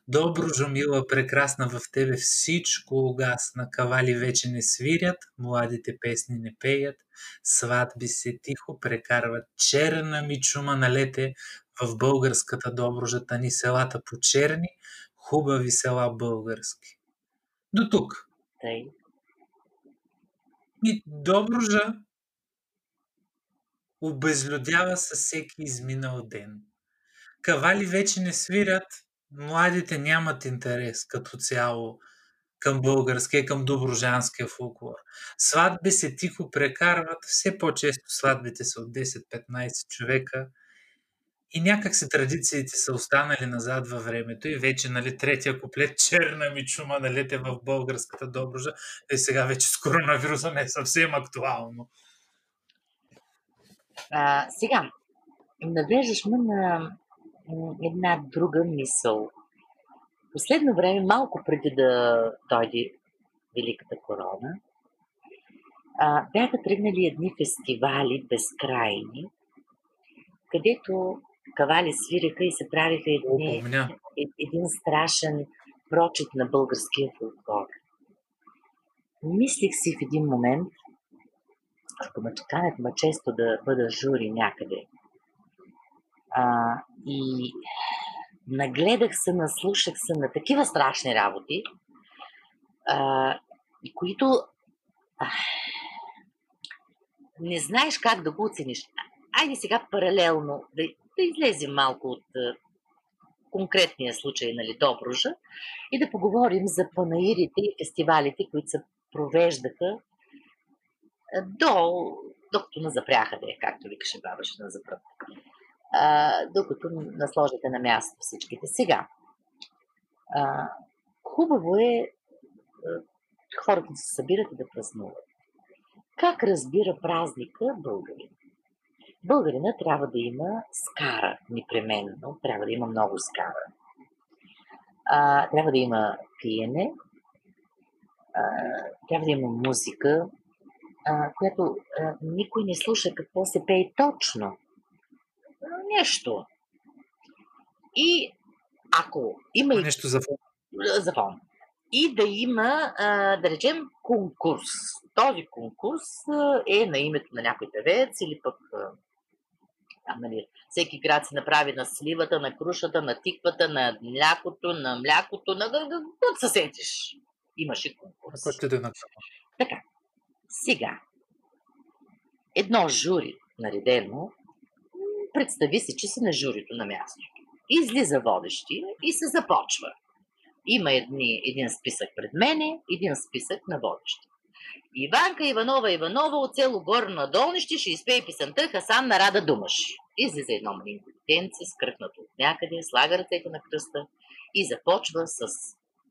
Добро, мила, прекрасна в тебе всичко угасна, кавали вече не свирят, младите песни не пеят, сватби се тихо прекарват. Черна ми чума налете в българската Доброжата ни селата по черни, хубави села български. До тук. И Доброжа обезлюдява със всеки изминал ден. Кавали вече не свирят, младите нямат интерес като цяло към българския, към доброжанския фолклор. Сватби се тихо прекарват, все по-често сватбите са от 10-15 човека и някак се традициите са останали назад във времето и вече, нали, третия куплет черна ми чума налете в българската доброжа и сега вече с коронавируса не е съвсем актуално. А, сега, навеждаш ме на една друга мисъл. Последно време, малко преди да дойде Великата корона, а, бяха тръгнали едни фестивали безкрайни, където кавали свиреха и се правиха едни, един страшен прочит на българския фолклор. Мислих си в един момент, ако ме канят ме често да бъда жури някъде. А, и нагледах се, наслушах се на такива страшни работи, а, които а, не знаеш как да го оцениш. Айде сега паралелно да, да излезем малко от конкретния случай, нали, Добружа, и да поговорим за панаирите и фестивалите, които се провеждаха до, докато назапряха, де, както викаше бабаше на запръв. докато насложите на място всичките. Сега, а, хубаво е а, хората се събират и да празнуват. Как разбира празника българин? Българина трябва да има скара, непременно. Трябва да има много скара. А, трябва да има пиене, а, трябва да има музика, а, която а, никой не слуша какво се пее точно. Нещо. И ако има... Нещо за фон. За фон. И да има, а, да речем, конкурс. Този конкурс е на името на някой певец или пък там, нали, всеки град се направи на сливата, на крушата, на тиквата, на млякото, на млякото, на какво се сетиш. Имаше конкурс. Е Така. Сега. Едно жури, наредено, представи си, че си на журито на място. Излиза водещия и се започва. Има едни, един списък пред мене, един списък на водещи. Иванка Иванова Иванова от село Горно Долнище ще изпее писанта Хасан на Рада Думаш. Излиза едно малинко детенце, скръкнато от някъде, слага ръцете на кръста и започва с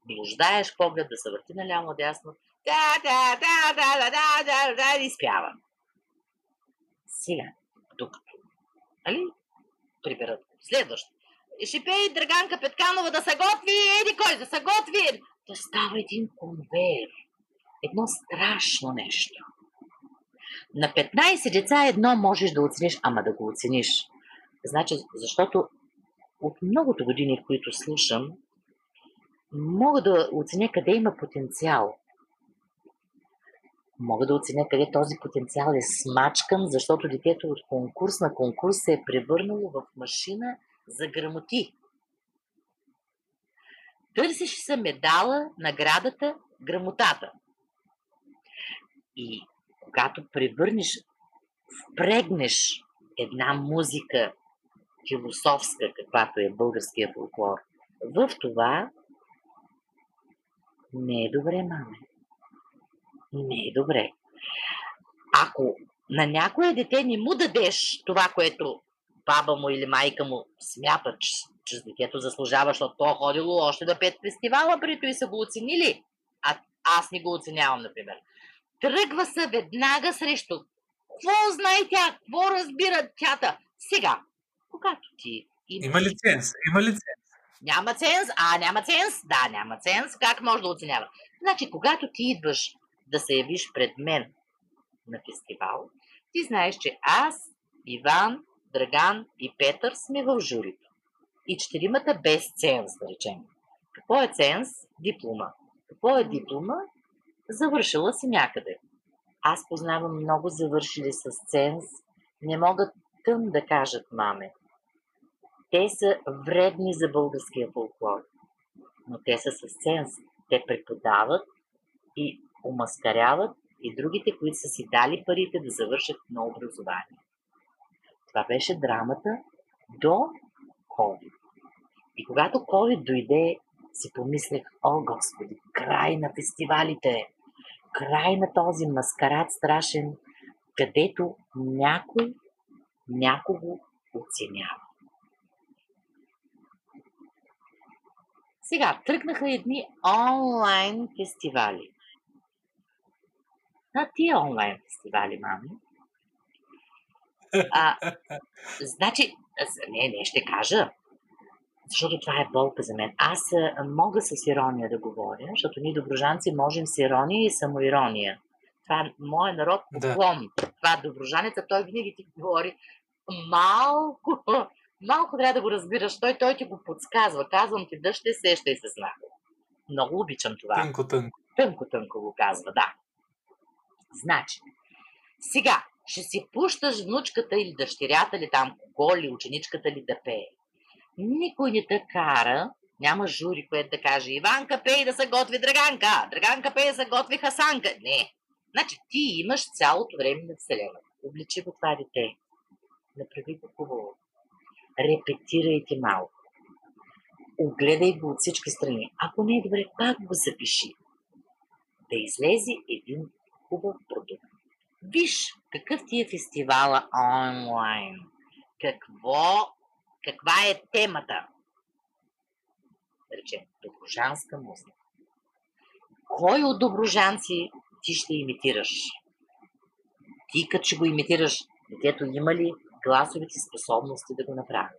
блуждаеш поглед да се върти налямо дясно. Да, да, да, да, да, да, да, да, и изпява. Сега, докато, нали, приберат следващо. Ще пее Драганка Петканова да се готви, еди кой да се готви. Да става един конвейер едно страшно нещо. На 15 деца едно можеш да оцениш, ама да го оцениш. Значи, защото от многото години, в които слушам, мога да оценя къде има потенциал. Мога да оценя къде този потенциал е смачкан, защото детето от конкурс на конкурс се е превърнало в машина за грамоти. Търсиш се медала, наградата, грамотата. И когато превърнеш, впрегнеш една музика философска, каквато е българския фолклор, в това не е добре, маме. Не е добре. Ако на някое дете не му дадеш това, което баба му или майка му смята, че, че детето заслужава, защото то е ходило още да пет фестивала, преди и са го оценили, а аз не го оценявам, например. Тръгва се веднага срещу. Какво знае тя? Какво разбира тята? Сега, когато ти... Има, има лиценз? Има лиценз? Няма ценз? А, няма ценз? Да, няма ценз. Как може да оценява? Значи, когато ти идваш да се явиш пред мен на фестивал, ти знаеш, че аз, Иван, Драган и Петър сме в журито. И четиримата без ценз, да речем. Какво е ценз? Диплома. Какво е диплома? Завършила си някъде. Аз познавам много завършили с ценз. Не могат тъм да кажат маме. Те са вредни за българския фолклор. Но те са с ценз. Те преподават и омаскаряват и другите, които са си дали парите да завършат на образование. Това беше драмата до COVID. И когато COVID дойде, си помислех, о Господи, край на фестивалите! край на този маскарад страшен, където някой някого оценява. Сега, тръгнаха едни онлайн фестивали. На тия онлайн фестивали, мами. А, значи, не, не ще кажа защото това е болка за мен. Аз мога с ирония да говоря, защото ние доброжанци можем с ирония и самоирония. Това е моят народ поклон. Да. Това е доброжанеца, той винаги ти говори малко, малко трябва да го разбираш. Той, той ти го подсказва. Казвам ти да ще сещай се него. Много обичам това. Тънко, тънко. Тънко, тънко го казва, да. Значи, сега, ще си пущаш внучката или дъщерята ли там, кого ли, ученичката ли да пее никой не те кара, няма жури, което да каже Иванка пей да се готви Драганка, Драганка пей да се готви Хасанка. Не. Значи ти имаш цялото време на Вселената. обличи го това дете, направи го хубаво, репетирайте малко, огледай го от всички страни. Ако не е добре, пак го запиши. Да излезе един хубав продукт. Виж какъв ти е фестивала онлайн. Какво, каква е темата? Да речем, доброжанска музика. Кой от доброжанци ти ще имитираш? Ти като ще го имитираш, детето има ли гласовите способности да го направи?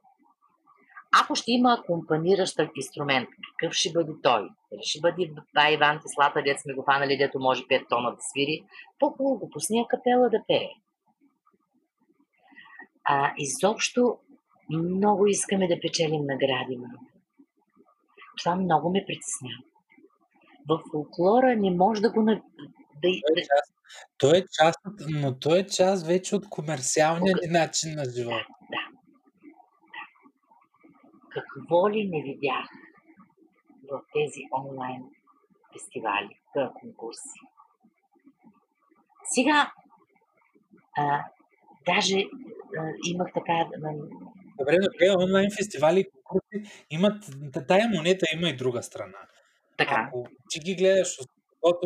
Ако ще има акомпаниращ инструмент, какъв ще бъде той? Дали ще бъде ба Иван Теслата, дет сме го фанали, дето може 5 тона да свири, по-хубаво го пусни капела да пее. А, изобщо много искаме да печелим награди. Това много ме притеснява. В фолклора не може да го... Да, той, е част, той е част, но той е част вече от комерциалния okay. начин на живота. Да, какво ли не видях в тези онлайн фестивали, конкурси. Сега, а, даже а, имах така... Добре, добре, онлайн фестивали конкурси имат... Тая монета има и друга страна. Така. Ако ти ги гледаш от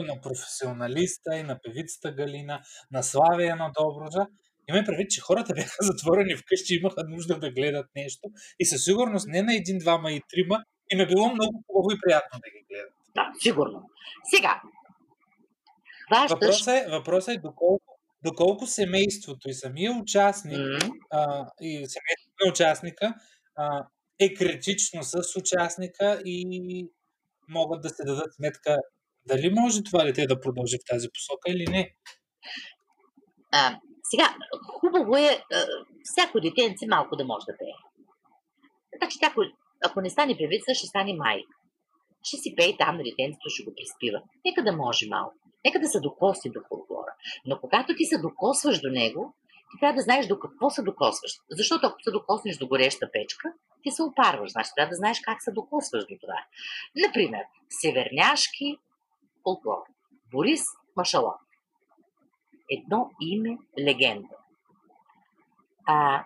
на професионалиста и на певицата Галина, на Славия на Доброжа, Имаме предвид, че хората бяха затворени вкъщи, имаха нужда да гледат нещо и със сигурност не на един, двама и трима, им е било много хубаво и приятно да ги гледат. Да, сигурно. Сега. Въпросът е, въпросът е доколко, доколко семейството и самия участник mm-hmm. а, и семейството на участника а, е критично с участника и могат да се дадат сметка дали може това дете да продължи в тази посока или не. А, сега, хубаво е всяко детенце малко да може да пее. Така че ако, ако не стане певица, ще стане майка. Ще си пее там на ще го приспива. Нека да може малко. Нека да се докоси до фолклора. Но когато ти се докосваш до него, ти трябва да знаеш до какво се докосваш. Защото ако се докоснеш до гореща печка, ти се опарваш. Значи трябва да знаеш как се докосваш до това. Например, северняшки фолклор. Борис Машалов едно име легенда. А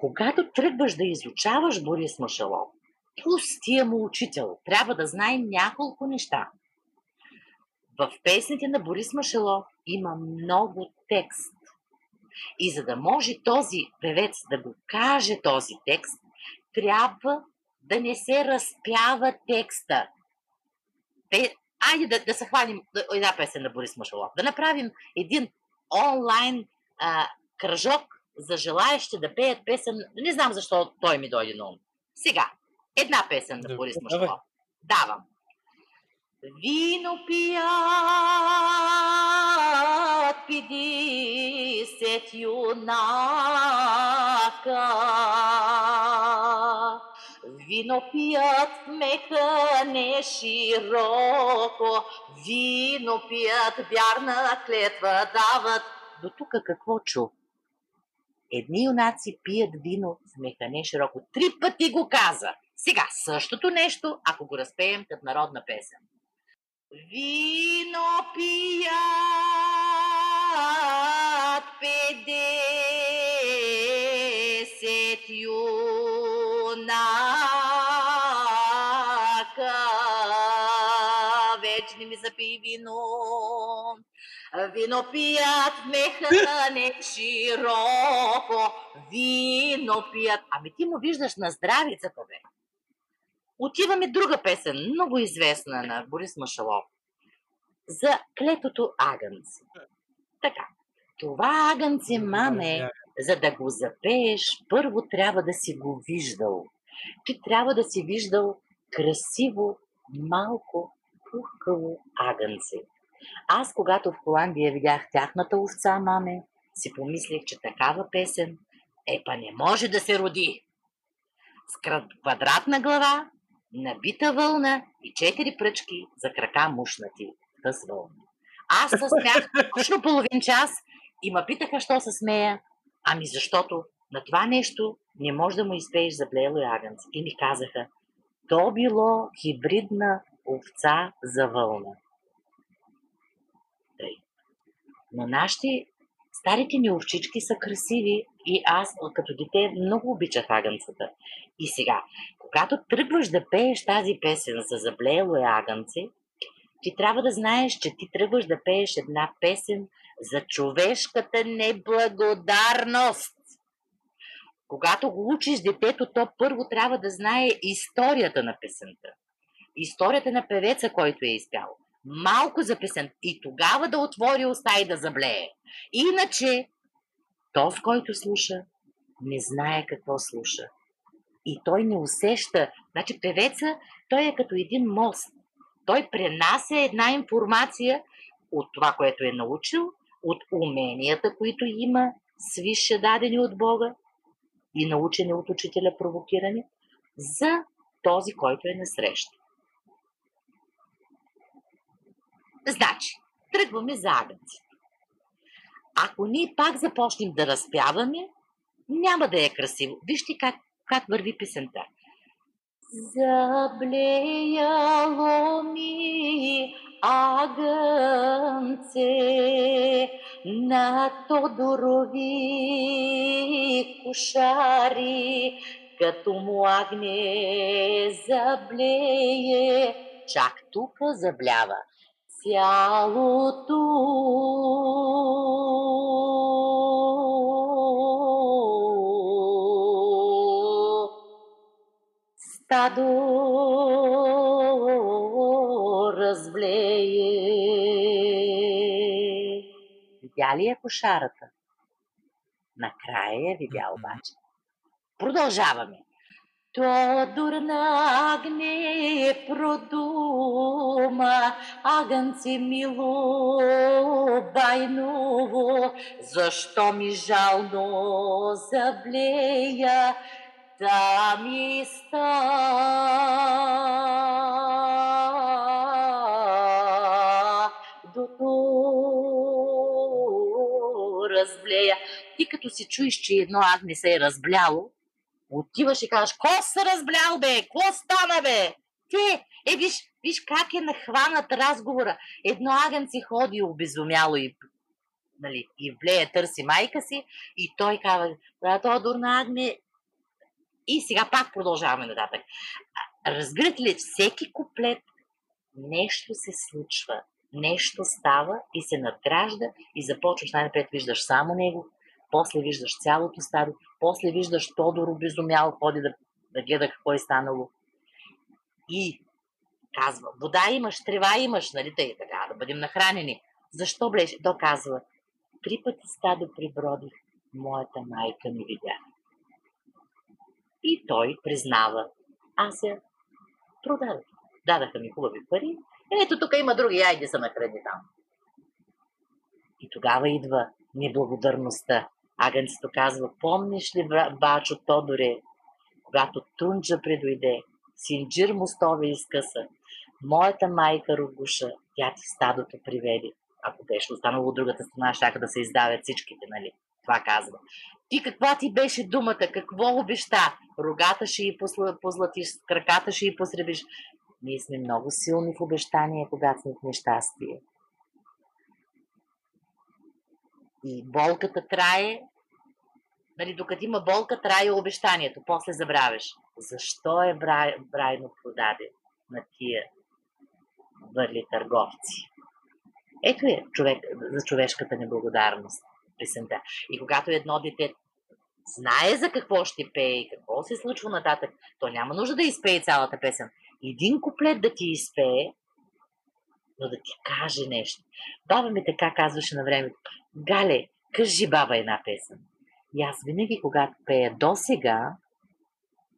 когато тръгваш да изучаваш Борис Машалов, плюс тия му учител, трябва да знаем няколко неща. В песните на Борис Машалов има много текст. И за да може този певец да го каже този текст, трябва да не се разпява текста. Айде да, да се хванем една песен на Борис Машалов. Да направим един онлайн а, кръжок за желаящи да пеят песен. Не знам защо той ми дойде на ум. Сега, една песен на Борис Машков. Давам. Вино пият 50 юнака Вино пият меха не широко, вино пият вярна клетва дават. До тук какво чу? Едни юнаци пият вино в меха не широко. Три пъти го каза. Сега същото нещо, ако го разпеем като народна песен. Вино пият 50 вино. Вино пият меха не широко, вино пият. Ами ти му виждаш на здравицата, бе. Отиваме друга песен, много известна на Борис Машалов. За клетото агънце. Така. Това агънце, маме, за да го запееш, първо трябва да си го виждал. Ти трябва да си виждал красиво, малко пухкаво агънце. Аз, когато в Холандия видях тяхната овца, маме, си помислих, че такава песен е па не може да се роди. С квадратна глава, набита вълна и четири пръчки за крака мушнати в тъс вълна. Аз се смях точно половин час и ме питаха, що се смея. Ами защото на това нещо не може да му изпееш за блело и агънце. И ми казаха, то било хибридна овца за вълна. Тъй. Но нашите Старите ни овчички са красиви и аз като дете много обичах агънцата. И сега, когато тръгваш да пееш тази песен за заблеело е агънце, ти трябва да знаеш, че ти тръгваш да пееш една песен за човешката неблагодарност. Когато го учиш детето, то първо трябва да знае историята на песента. Историята на певеца, който е изпял. Малко за песен. И тогава да отвори уста и да заблее. Иначе, този, който слуша, не знае какво слуша. И той не усеща. Значи певеца, той е като един мост. Той пренася една информация от това, което е научил, от уменията, които има, свише дадени от Бога и научени от учителя провокирани, за този, който е насреща. Значи, тръгваме за агънци. Ако ние пак започнем да разпяваме, няма да е красиво. Вижте как, как върви песента. Заблеяло ми агънце на Тодорови кошари, като му агне заблее, чак тук заблява цялото стадо разблее. Видя ли е кошарата? Накрая я видя обаче. Продължаваме. Тодор на агне продума, агънце мило байново, защо ми жално заблея, та ми ста. разблея. Ти като си чуеш, че едно агне се е разбляло, отиваш и казваш, ко се разблял, бе? Ко стана, бе? Те, е, виж, виж как е нахванат разговора. Едно агънце ходи обезумяло и нали, и влея търси майка си и той казва, да, то дурна агне. И сега пак продължаваме нататък. Разбирате ли, всеки куплет нещо се случва, нещо става и се надгражда и започваш най-напред виждаш само него, после виждаш цялото стадо, после виждаш Тодор обезумял, ходи да, да гледа какво е станало. И казва, вода имаш, трева имаш, нали тъй така, да бъдем нахранени. Защо блеше? То казва, три пъти стадо прибродих, моята майка ми видя. И той признава, аз я продадох. Дадаха ми хубави пари. Ето тук има други, айде са нахрани там. И тогава идва неблагодарността. Агънцето казва, помниш ли, бачо Тодоре, когато Тунджа предойде, Синджир мостове изкъса, моята майка Рогуша, тя ти стадото приведе. Ако беше останало от другата страна, ще да се издавят всичките, нали? Това казва. Ти каква ти беше думата? Какво обеща? Рогата ще и позлатиш, краката ще и посребиш. Ние сме много силни в обещания, когато сме в нещастие. И болката трае, нали, докато има болка, трае обещанието, после забравяш. Защо е брай, брайно продаде на тия върли търговци? Ето е човек, за човешката неблагодарност песента. И когато едно дете знае за какво ще пее и какво се случва нататък, то няма нужда да изпее цялата песен. Един куплет да ти изпее, но да ти каже нещо. Баба ми така казваше на времето. Гале, кажи баба една песен. И аз винаги, когато пея до сега,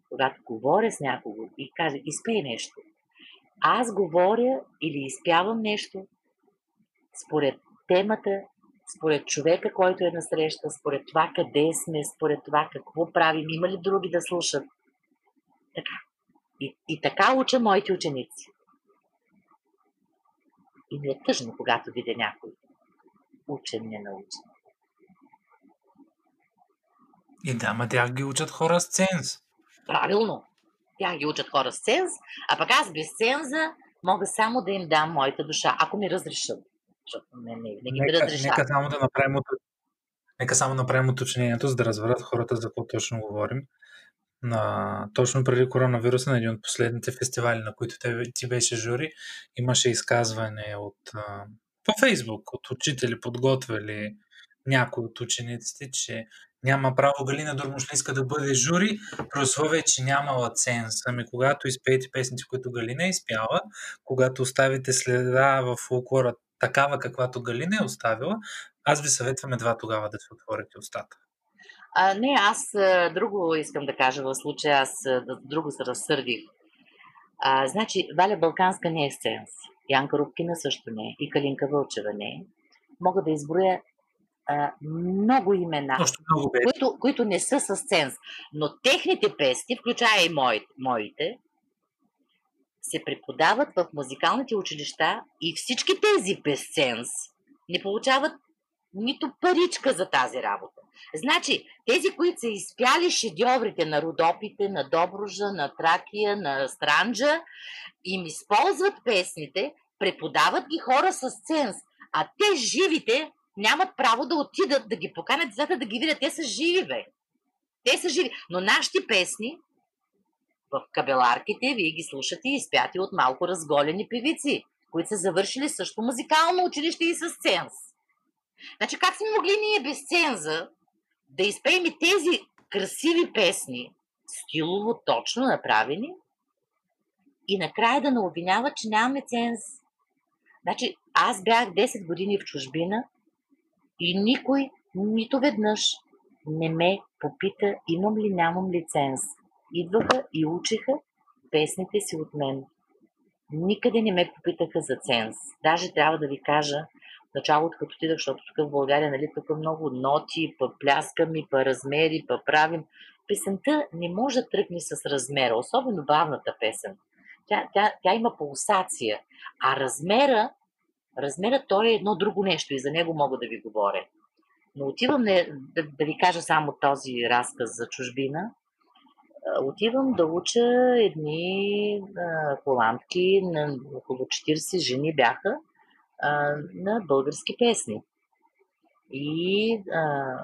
когато говоря с някого и каже, изпей нещо, аз говоря или изпявам нещо според темата, според човека, който е насреща, според това къде сме, според това какво правим, има ли други да слушат. Така. И, и така уча моите ученици. И ми е тъжно, когато видя някой учен не научен. И да, ма тях ги учат хора с ценз. Правилно. Тях ги учат хора с ценз, а пък аз без ценза мога само да им дам моята душа, ако ми разрешат. Защото не, не, не ги нека, разрешат. Нека само да направим Нека само направим уточнението, за да разберат хората за какво точно говорим. На, точно преди коронавируса, на един от последните фестивали, на които те, ти беше жури, имаше изказване от, а, по Фейсбук от учители, подготвили някои от учениците, че няма право Галина Дормошлинска да бъде жури, при условие, че нямала ценз. Ами когато изпеете песните, които Галина е изпяла, когато оставите следа в фолклора такава, каквато Галина е оставила, аз ви съветвам едва тогава да се отворите устата. А, не, аз друго искам да кажа в случая, аз друго се разсърдих. А, значи, Валя Балканска не е сценс. Янка Рубкина също не е. И Калинка Вълчева не е. Мога да изброя а, много имена, много които, които не са с ценз. Но техните песни, включая и моите, моите, се преподават в музикалните училища и всички тези без ценз не получават нито паричка за тази работа. Значи, тези, които са изпяли шедьоврите на Родопите, на Добружа, на Тракия, на Странджа, им използват песните, преподават ги хора с ценз, а те живите нямат право да отидат да ги поканят децата да ги видят. Те са живи, бе. Те са живи. Но нашите песни в кабеларките, вие ги слушате и изпяти от малко разголени певици, които са завършили също музикално училище и с ценз. Значи как сме могли ние без ценза да изпеем и тези красиви песни, стилово точно направени, и накрая да не обвиняват, че нямаме ценз. Значи, аз бях 10 години в чужбина и никой нито веднъж не ме попита имам ли, нямам лиценз. Идваха и учиха песните си от мен. Никъде не ме попитаха за ценз. Даже трябва да ви кажа, началото като отидах, защото тук в България, нали, тук много ноти, па пляскаме, па размери, па правим. Песента не може да тръгне с размера, особено бавната песен. Тя, тя, тя има пулсация, а размера, размера той е едно друго нещо и за него мога да ви говоря. Но отивам не, да, да ви кажа само този разказ за чужбина. Отивам да уча едни а, холандки, на около 40 жени бяха, а, на български песни. И а,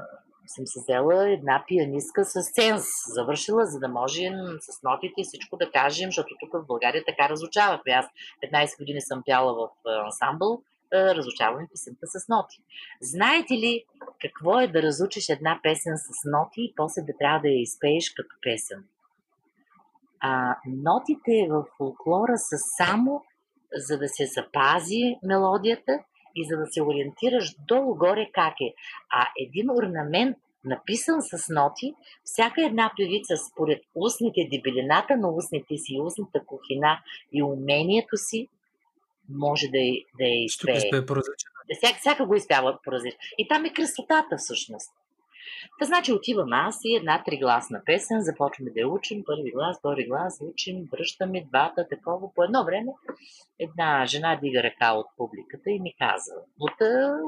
съм се взела една пианистка с ценз, завършила, за да можем с нотите и всичко да кажем, защото тук в България така разучавахме. Аз 15 години съм пяла в ансамбъл, разучаваме песента с ноти. Знаете ли какво е да разучиш една песен с ноти и после да трябва да я изпееш като песен? А, нотите в фолклора са само за да се запази мелодията и за да се ориентираш долу-горе как е. А един орнамент, написан с ноти, всяка една певица според устните, дебелината на устните си, устната кухина и умението си, може да, да я изпее. Ще го Всяка, всяка го изпява по различно. И там е красотата всъщност. Та значи отивам аз и една тригласна песен, започваме да я учим, първи глас, втори глас, учим, връщаме двата, такова. По едно време една жена дига ръка от публиката и ми каза, от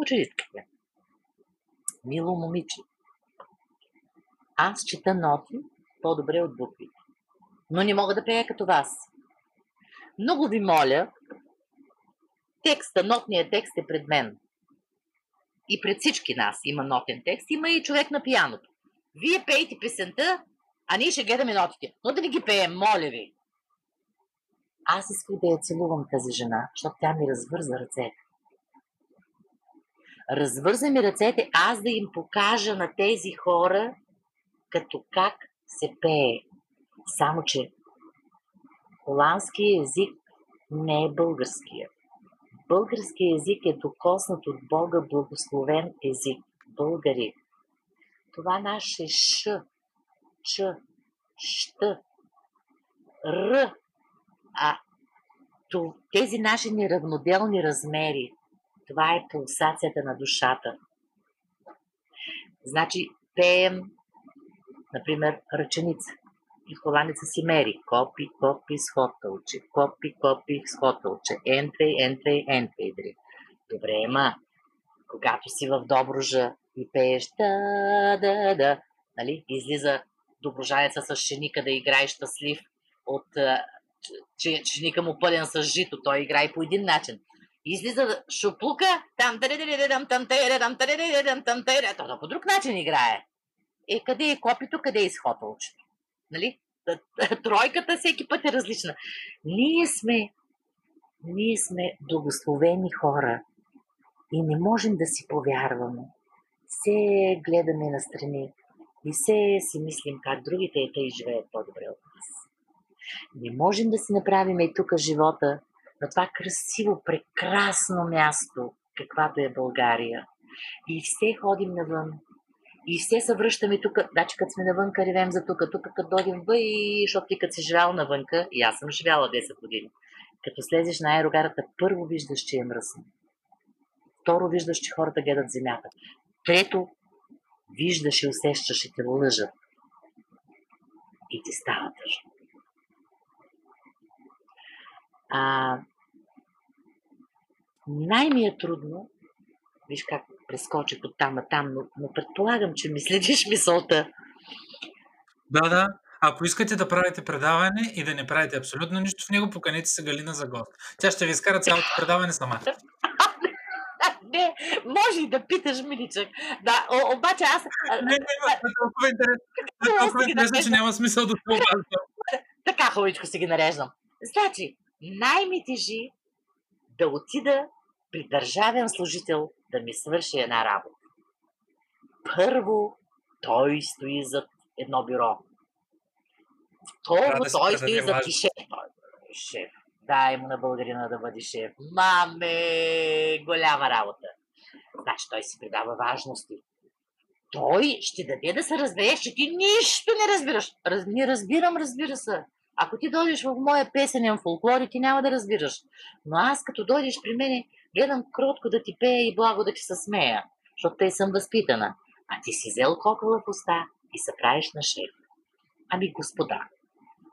учениците, мило момиче, аз чета ноти по-добре от буквите, но не мога да пея като вас. Много ви моля, текста, нотният текст е пред мен и пред всички нас има нотен текст, има и човек на пияното. Вие пеете песента, а ние ще гледаме нотите. Но да ви ги пеем, моля ви. Аз исках да я целувам тази жена, защото тя ми развърза ръцете. Развърза ми ръцете, аз да им покажа на тези хора, като как се пее. Само, че холандски език не е българския. Български език е докоснат от Бога благословен език. Българи. Това наше Ш, Ч, Щ, Р, а тези наши неравноделни размери, това е пулсацията на душата. Значи, пеем, например, ръченица и холандеца си мери. Копи, копи, схотълче. Копи, копи, схотълче. Ентрей, ентрей, ентрей. Добре, ема, когато си в Добружа и пееш да, да, да, нали, излиза доброжанеца с шеника да играе щастлив от че му пълен с жито. Той играе по един начин. Излиза шуплука, там там там там там там по друг начин играе. Е, къде е копито, къде е изходълчето? Нали? Тройката всеки път е различна. Ние сме, ние сме благословени хора и не можем да си повярваме. Все гледаме настрани и все си мислим как другите и тъй живеят по-добре от нас. Не можем да си направим и тук живота на това красиво, прекрасно място, каквато е България. И все ходим навън. И все се връщаме тук. Значи, като сме навънка, ревем за тук. Тук, като дойдем въй, защото ти като си живял навънка, и аз съм живяла 10 години. Като слезеш на аерогарата, първо виждаш, че е мръсно. Второ, виждаш, че хората гледат земята. Трето, виждаш и усещаш и те лъжат. И ти става тъжно. А, най-ми е трудно, виж как прескочих от там на там, но, но предполагам, че ми следиш мисълта. Да, да. Ако искате да правите предаване и да не правите абсолютно нищо в него, поканете се Галина за гост. Тя ще ви изкара цялото предаване сама. не, може и да питаш, миличък. Да, о, обаче аз... Не, не, не, толкова интересно, толкова интересно, че няма смисъл да се обаждам. Така хубавичко си ги нареждам. Значи, най-ми тежи да отида при държавен служител да ми свърши една работа. Първо, той стои зад едно бюро. Второ, да той стои зад и шеф. Той е шеф. Дай му на българина да бъде шеф. Маме, голяма работа. Значи той си придава важности. Той ще даде да се разбереш, че ти нищо не разбираш. Раз, не разбирам, разбира се. Ако ти дойдеш в моя песенен фолклор, ти няма да разбираш. Но аз като дойдеш при мене, гледам кротко да ти пея и благо да ти се смея, защото тъй съм възпитана. А ти си взел кока в уста и се правиш на шеф. Ами господа,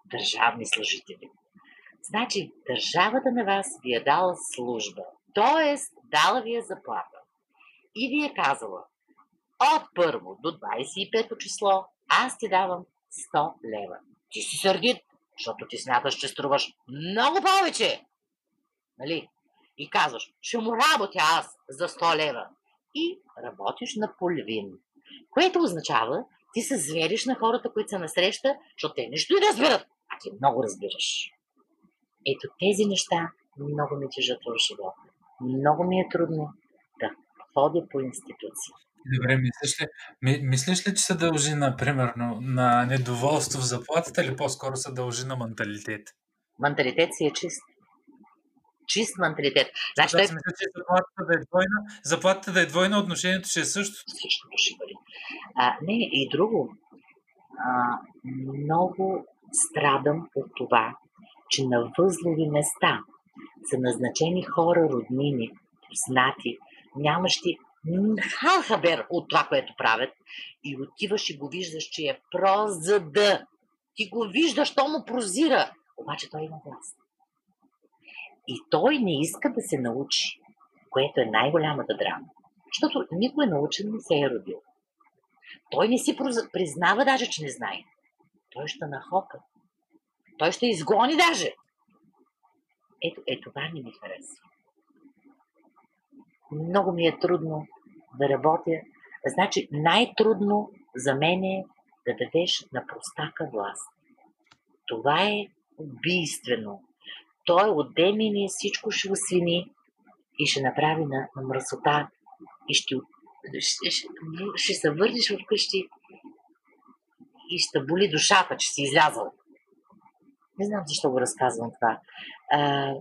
държавни служители. Значи, държавата на вас ви е дала служба, т.е. дала ви е заплата. И ви е казала, от първо до 25 число аз ти давам 100 лева. Ти си сърдит, защото ти смяташ, че струваш много повече. Нали? И казваш, ще му работя аз за 100 лева. И работиш на половин. Което означава, ти се звериш на хората, които са насреща, защото те нищо не разбират, а ти много разбираш. Ето тези неща много ми тежат в живота. Много ми е трудно да ходя по институции. Добре, мислиш ли, ми, мислиш ли, че се дължи, например, на недоволство в заплатата или по-скоро се дължи на менталитет? Менталитет си е чист. Чист менталитет. Значи, той... мисля, че заплатата да е двойна, заплатата да е двойна, отношението ще е също. Същото ще бъде. А, не, и друго. А, много страдам от това, че на възлови места са назначени хора, роднини, познати, нямащи хабер от това, което правят и отиваш и го виждаш, че е за да. Ти го виждаш, то му прозира. Обаче той има власт. И той не иска да се научи, което е най-голямата драма. Защото никой научен не се е родил. Той не си признава даже, че не знае. Той ще нахока. Той ще изгони даже. Ето, е, това не ми харесва. Много ми е трудно да работя. Значи най-трудно за мен е да дадеш на простака власт. Това е убийствено. Той от демини всичко ще освини и ще направи на, на мръсота и ще, ще, ще, ще се върнеш вкъщи и ще боли душата, че си излязъл. Не знам защо го разказвам това. А,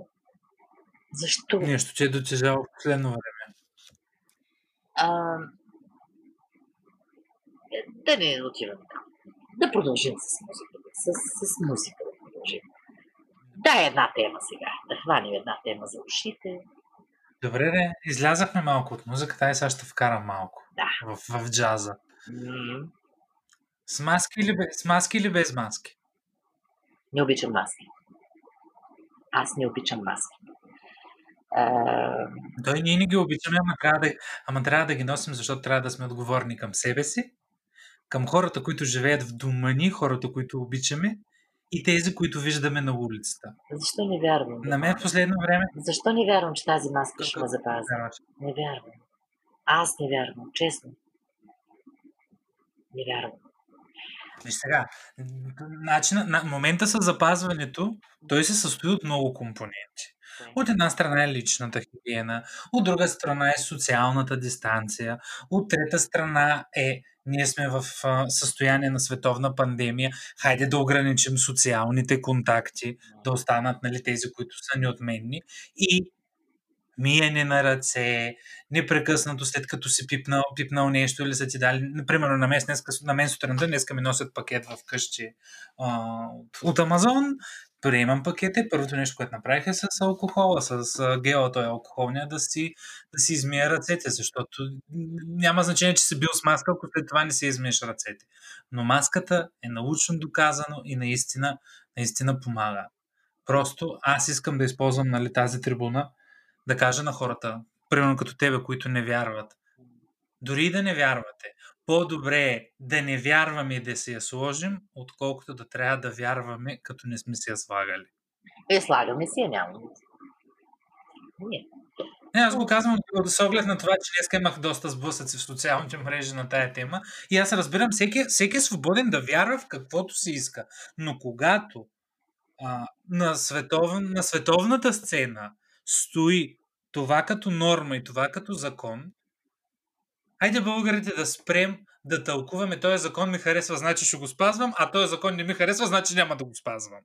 защо? Нещо, че е дотежало в последно време. А, е, да не отиваме там. Да продължим с музиката. С, с музика да продължим. Да, една тема сега. Да хванем една тема за ушите. Добре, де, излязахме малко от музиката, и сега ще вкарам малко. Да. В, в джаза. Mm-hmm. С маски или без, с маски или без маски? Не обичам маски. Аз не обичам маски. А... Той ние не ги обичаме, ама трябва, да, ама трябва да ги носим, защото трябва да сме отговорни към себе си, към хората, които живеят в дома ни, хората, които обичаме и тези, които виждаме на улицата. Защо не вярвам? На мен в последно време... Защо не вярвам, че тази маска ще ме запази? Не вярвам. Аз не вярвам, честно. Не вярвам. Виж сега, начина, на, момента с запазването, той се състои от много компоненти. От една страна е личната хигиена, от друга страна е социалната дистанция, от трета страна е ние сме в състояние на световна пандемия, хайде да ограничим социалните контакти, да останат нали, тези, които са неотменни и миене на ръце, непрекъснато след като си пипнал, пипнал нещо или са ти дали. Например, на мен, на мен сутринта днеска ми носят пакет в къщи а, от Амазон, приемам пакета и първото нещо, което направих е с алкохола, с гела той алкохолния, да си, да си измия ръцете, защото няма значение, че си бил с маска, ако след това не си измиеш ръцете. Но маската е научно доказано и наистина, наистина помага. Просто аз искам да използвам нали, тази трибуна, да кажа на хората, примерно като тебе, които не вярват, дори да не вярвате, по-добре е да не вярваме и да си я сложим, отколкото да трябва да вярваме, като не сме си я слагали. Е, слагаме си я, няма. Не. Не, аз го казвам с оглед на това, че днес имах доста сблъсъци в социалните мрежи на тая тема и аз разбирам, всеки, всеки е свободен да вярва в каквото си иска. Но когато а, на, светов, на световната сцена стои това като норма и това като закон, Хайде българите да спрем да тълкуваме този закон ми харесва, значи ще го спазвам, а този закон не ми харесва, значи няма да го спазвам.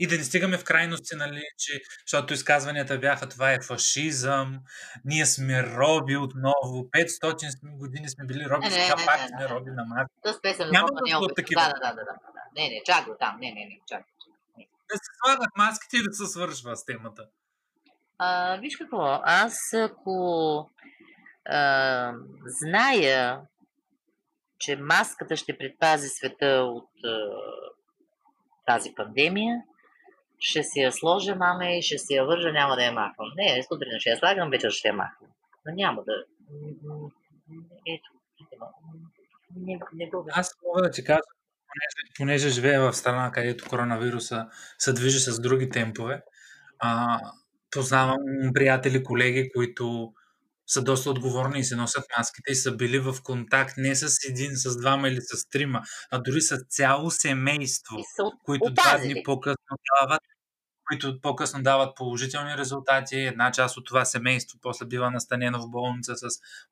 И да не стигаме в крайности, нали, че, защото изказванията бяха това е фашизъм, ние сме роби отново, 500 години сме били роби, сега пак сме роби на маса. Няма да бъдат такива. Да, да, да, да, да. Не, не, чак го там, не, не, не, чак. Да се слагат маските и да се свършва с темата. А, виж какво, аз ако зная, че маската ще предпази света от а, тази пандемия, ще си я сложа, мама, и ще си я вържа, няма да я махвам. Не, сутрин ще я слагам, вечер ще я махвам. Но няма да... Ето, не, не го Аз мога да ти кажа, понеже, понеже живея в страна, където коронавируса се движи с други темпове, а, познавам приятели, колеги, които са доста отговорни и се носят маските и са били в контакт не с един, с двама или с трима, а дори с цяло семейство, които два дни по-късно дават които по-късно дават положителни резултати. Една част от това семейство после бива настанено в болница с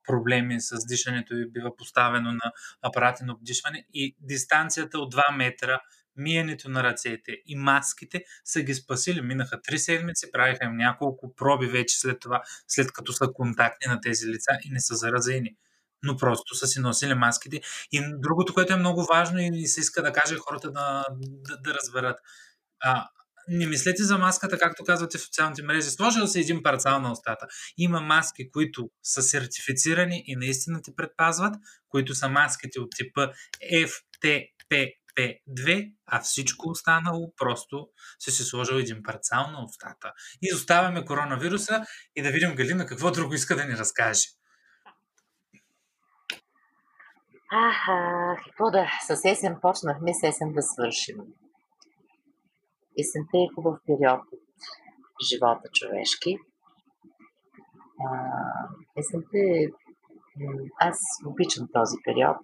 проблеми с дишането и бива поставено на апарати на обдишване и дистанцията от 2 метра миенето на ръцете и маските са ги спасили. Минаха три седмици, правиха им няколко проби вече след това, след като са контактни на тези лица и не са заразени. Но просто са си носили маските. И другото, което е много важно и се иска да каже хората да, да, да разберат. А, не мислете за маската, както казвате в социалните мрежи. Сложил се един парцал на устата. Има маски, които са сертифицирани и наистина ти предпазват, които са маските от типа FTP P2, а всичко останало просто се си сложил един парцал на устата. И оставяме коронавируса и да видим Галина какво друго иска да ни разкаже. Аха, какво да, с есен почнахме, с есен да свършим. Есента е хубав период от живота човешки. А, есента е... Аз обичам този период.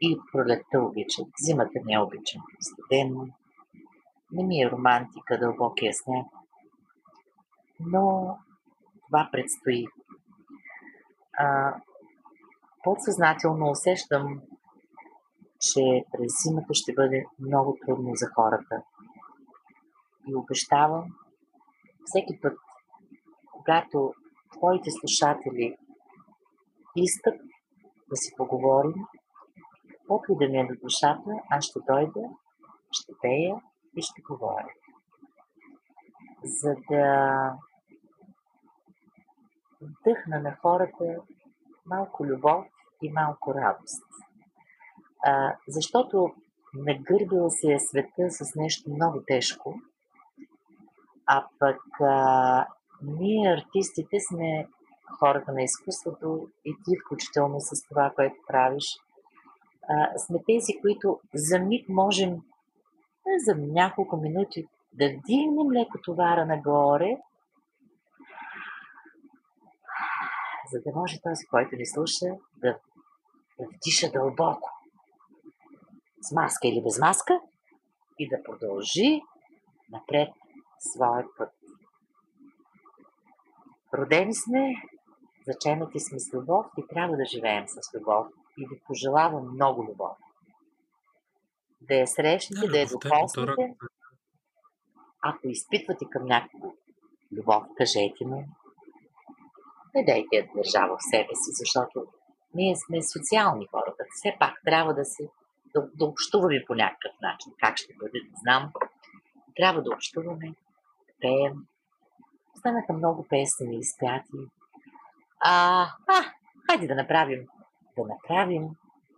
И пролетта обичам. Зимата не обичам. Студено. Не ми е романтика, дълбокия сняг. Но това предстои. А, подсъзнателно усещам, че през зимата ще бъде много трудно за хората. И обещавам всеки път, когато твоите слушатели искат да си поговорим, Да ми е до душата, аз ще дойда, ще пея и ще говоря. За да вдъхна на хората малко любов и малко радост. А, защото нагърбил се е света с нещо много тежко, а пък а, ние артистите сме хората на изкуството и ти включително с това, което правиш – а, сме тези, които за миг можем за няколко минути да вдигнем леко товара нагоре, за да може този, който ни слуша, да, да вдиша дълбоко. С маска или без маска и да продължи напред своят път. Родени сме, заченати сме с любов и трябва да живеем с любов. И ви пожелавам много любов. Да я срещнете, да, да я докоснете. Ако изпитвате към някого любов, кажете му. Не дайте я държава в себе си, защото ние сме социални хората. Все пак трябва да се да, да общуваме по някакъв начин. Как ще бъде, не знам. Трябва да общуваме, да пеем. Станаха много песни изпяти. А, а, хайде да направим, да направим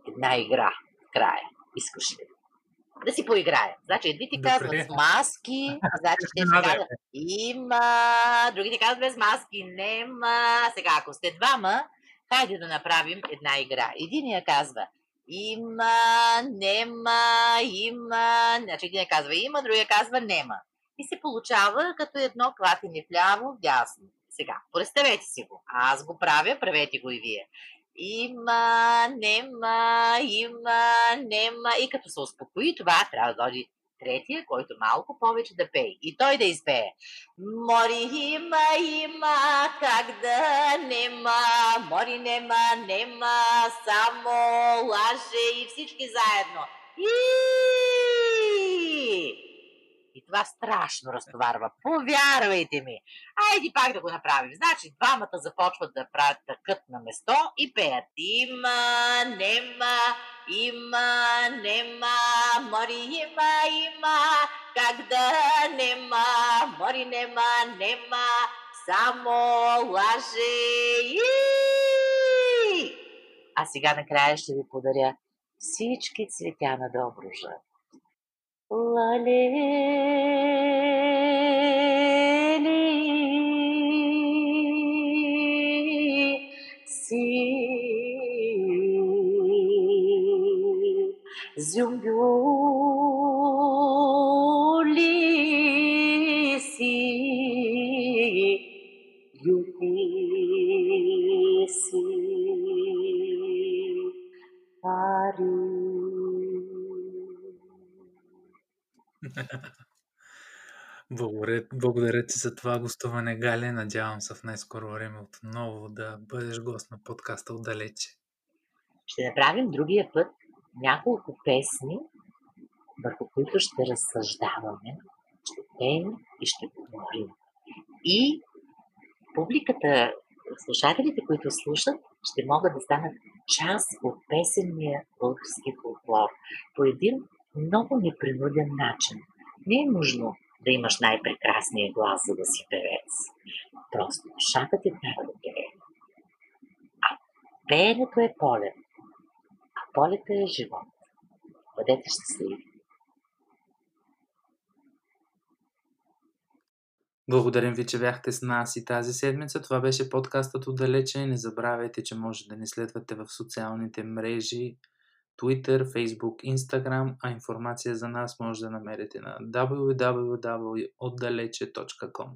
една игра в края. Искаш ли? Да си поиграем. Значи, едни ти казват с маски, значи ще ще казват има, други ти казват без маски, нема. Сега, ако сте двама, хайде да направим една игра. Единия казва има, нема, има. Значи един казва има, другия казва нема. И се получава като едно клатене вляво, вдясно. Сега, представете си го. Аз го правя, правете го и вие. Има, нема, има, нема. И като се успокои това, трябва да дойде третия, който малко повече да пее. И той да изпее. Мори има, има, как да нема, мори нема, нема, само лаже и всички заедно. И и това страшно разтоварва. Повярвайте ми. Айди пак да го направим. Значи, двамата започват да правят тъкът на место и пеят. Има, нема, има, нема, мори има, има, как да нема, мори нема, нема, само лаже. А сега накрая ще ви подаря всички цветя на Добружа. Valeli si Zümbül Благодаря, ти за това гостуване, Галя. Надявам се в най-скоро време отново да бъдеш гост на подкаста отдалече. Ще направим другия път няколко песни, върху които ще разсъждаваме, ще пеем и ще говорим. И публиката, слушателите, които слушат, ще могат да станат част от песенния български фолклор по един много непринуден начин. Не е нужно да имаш най-прекрасния глас, за да си певец. Просто душата ти трябва да пее. А пеенето е полет. А полета е живот. Бъдете щастливи. Благодарим ви, че бяхте с нас и тази седмица. Това беше подкастът отдалече. Не забравяйте, че може да ни следвате в социалните мрежи Twitter, Facebook, Instagram, а информация за нас може да намерите на www.oddaleche.com.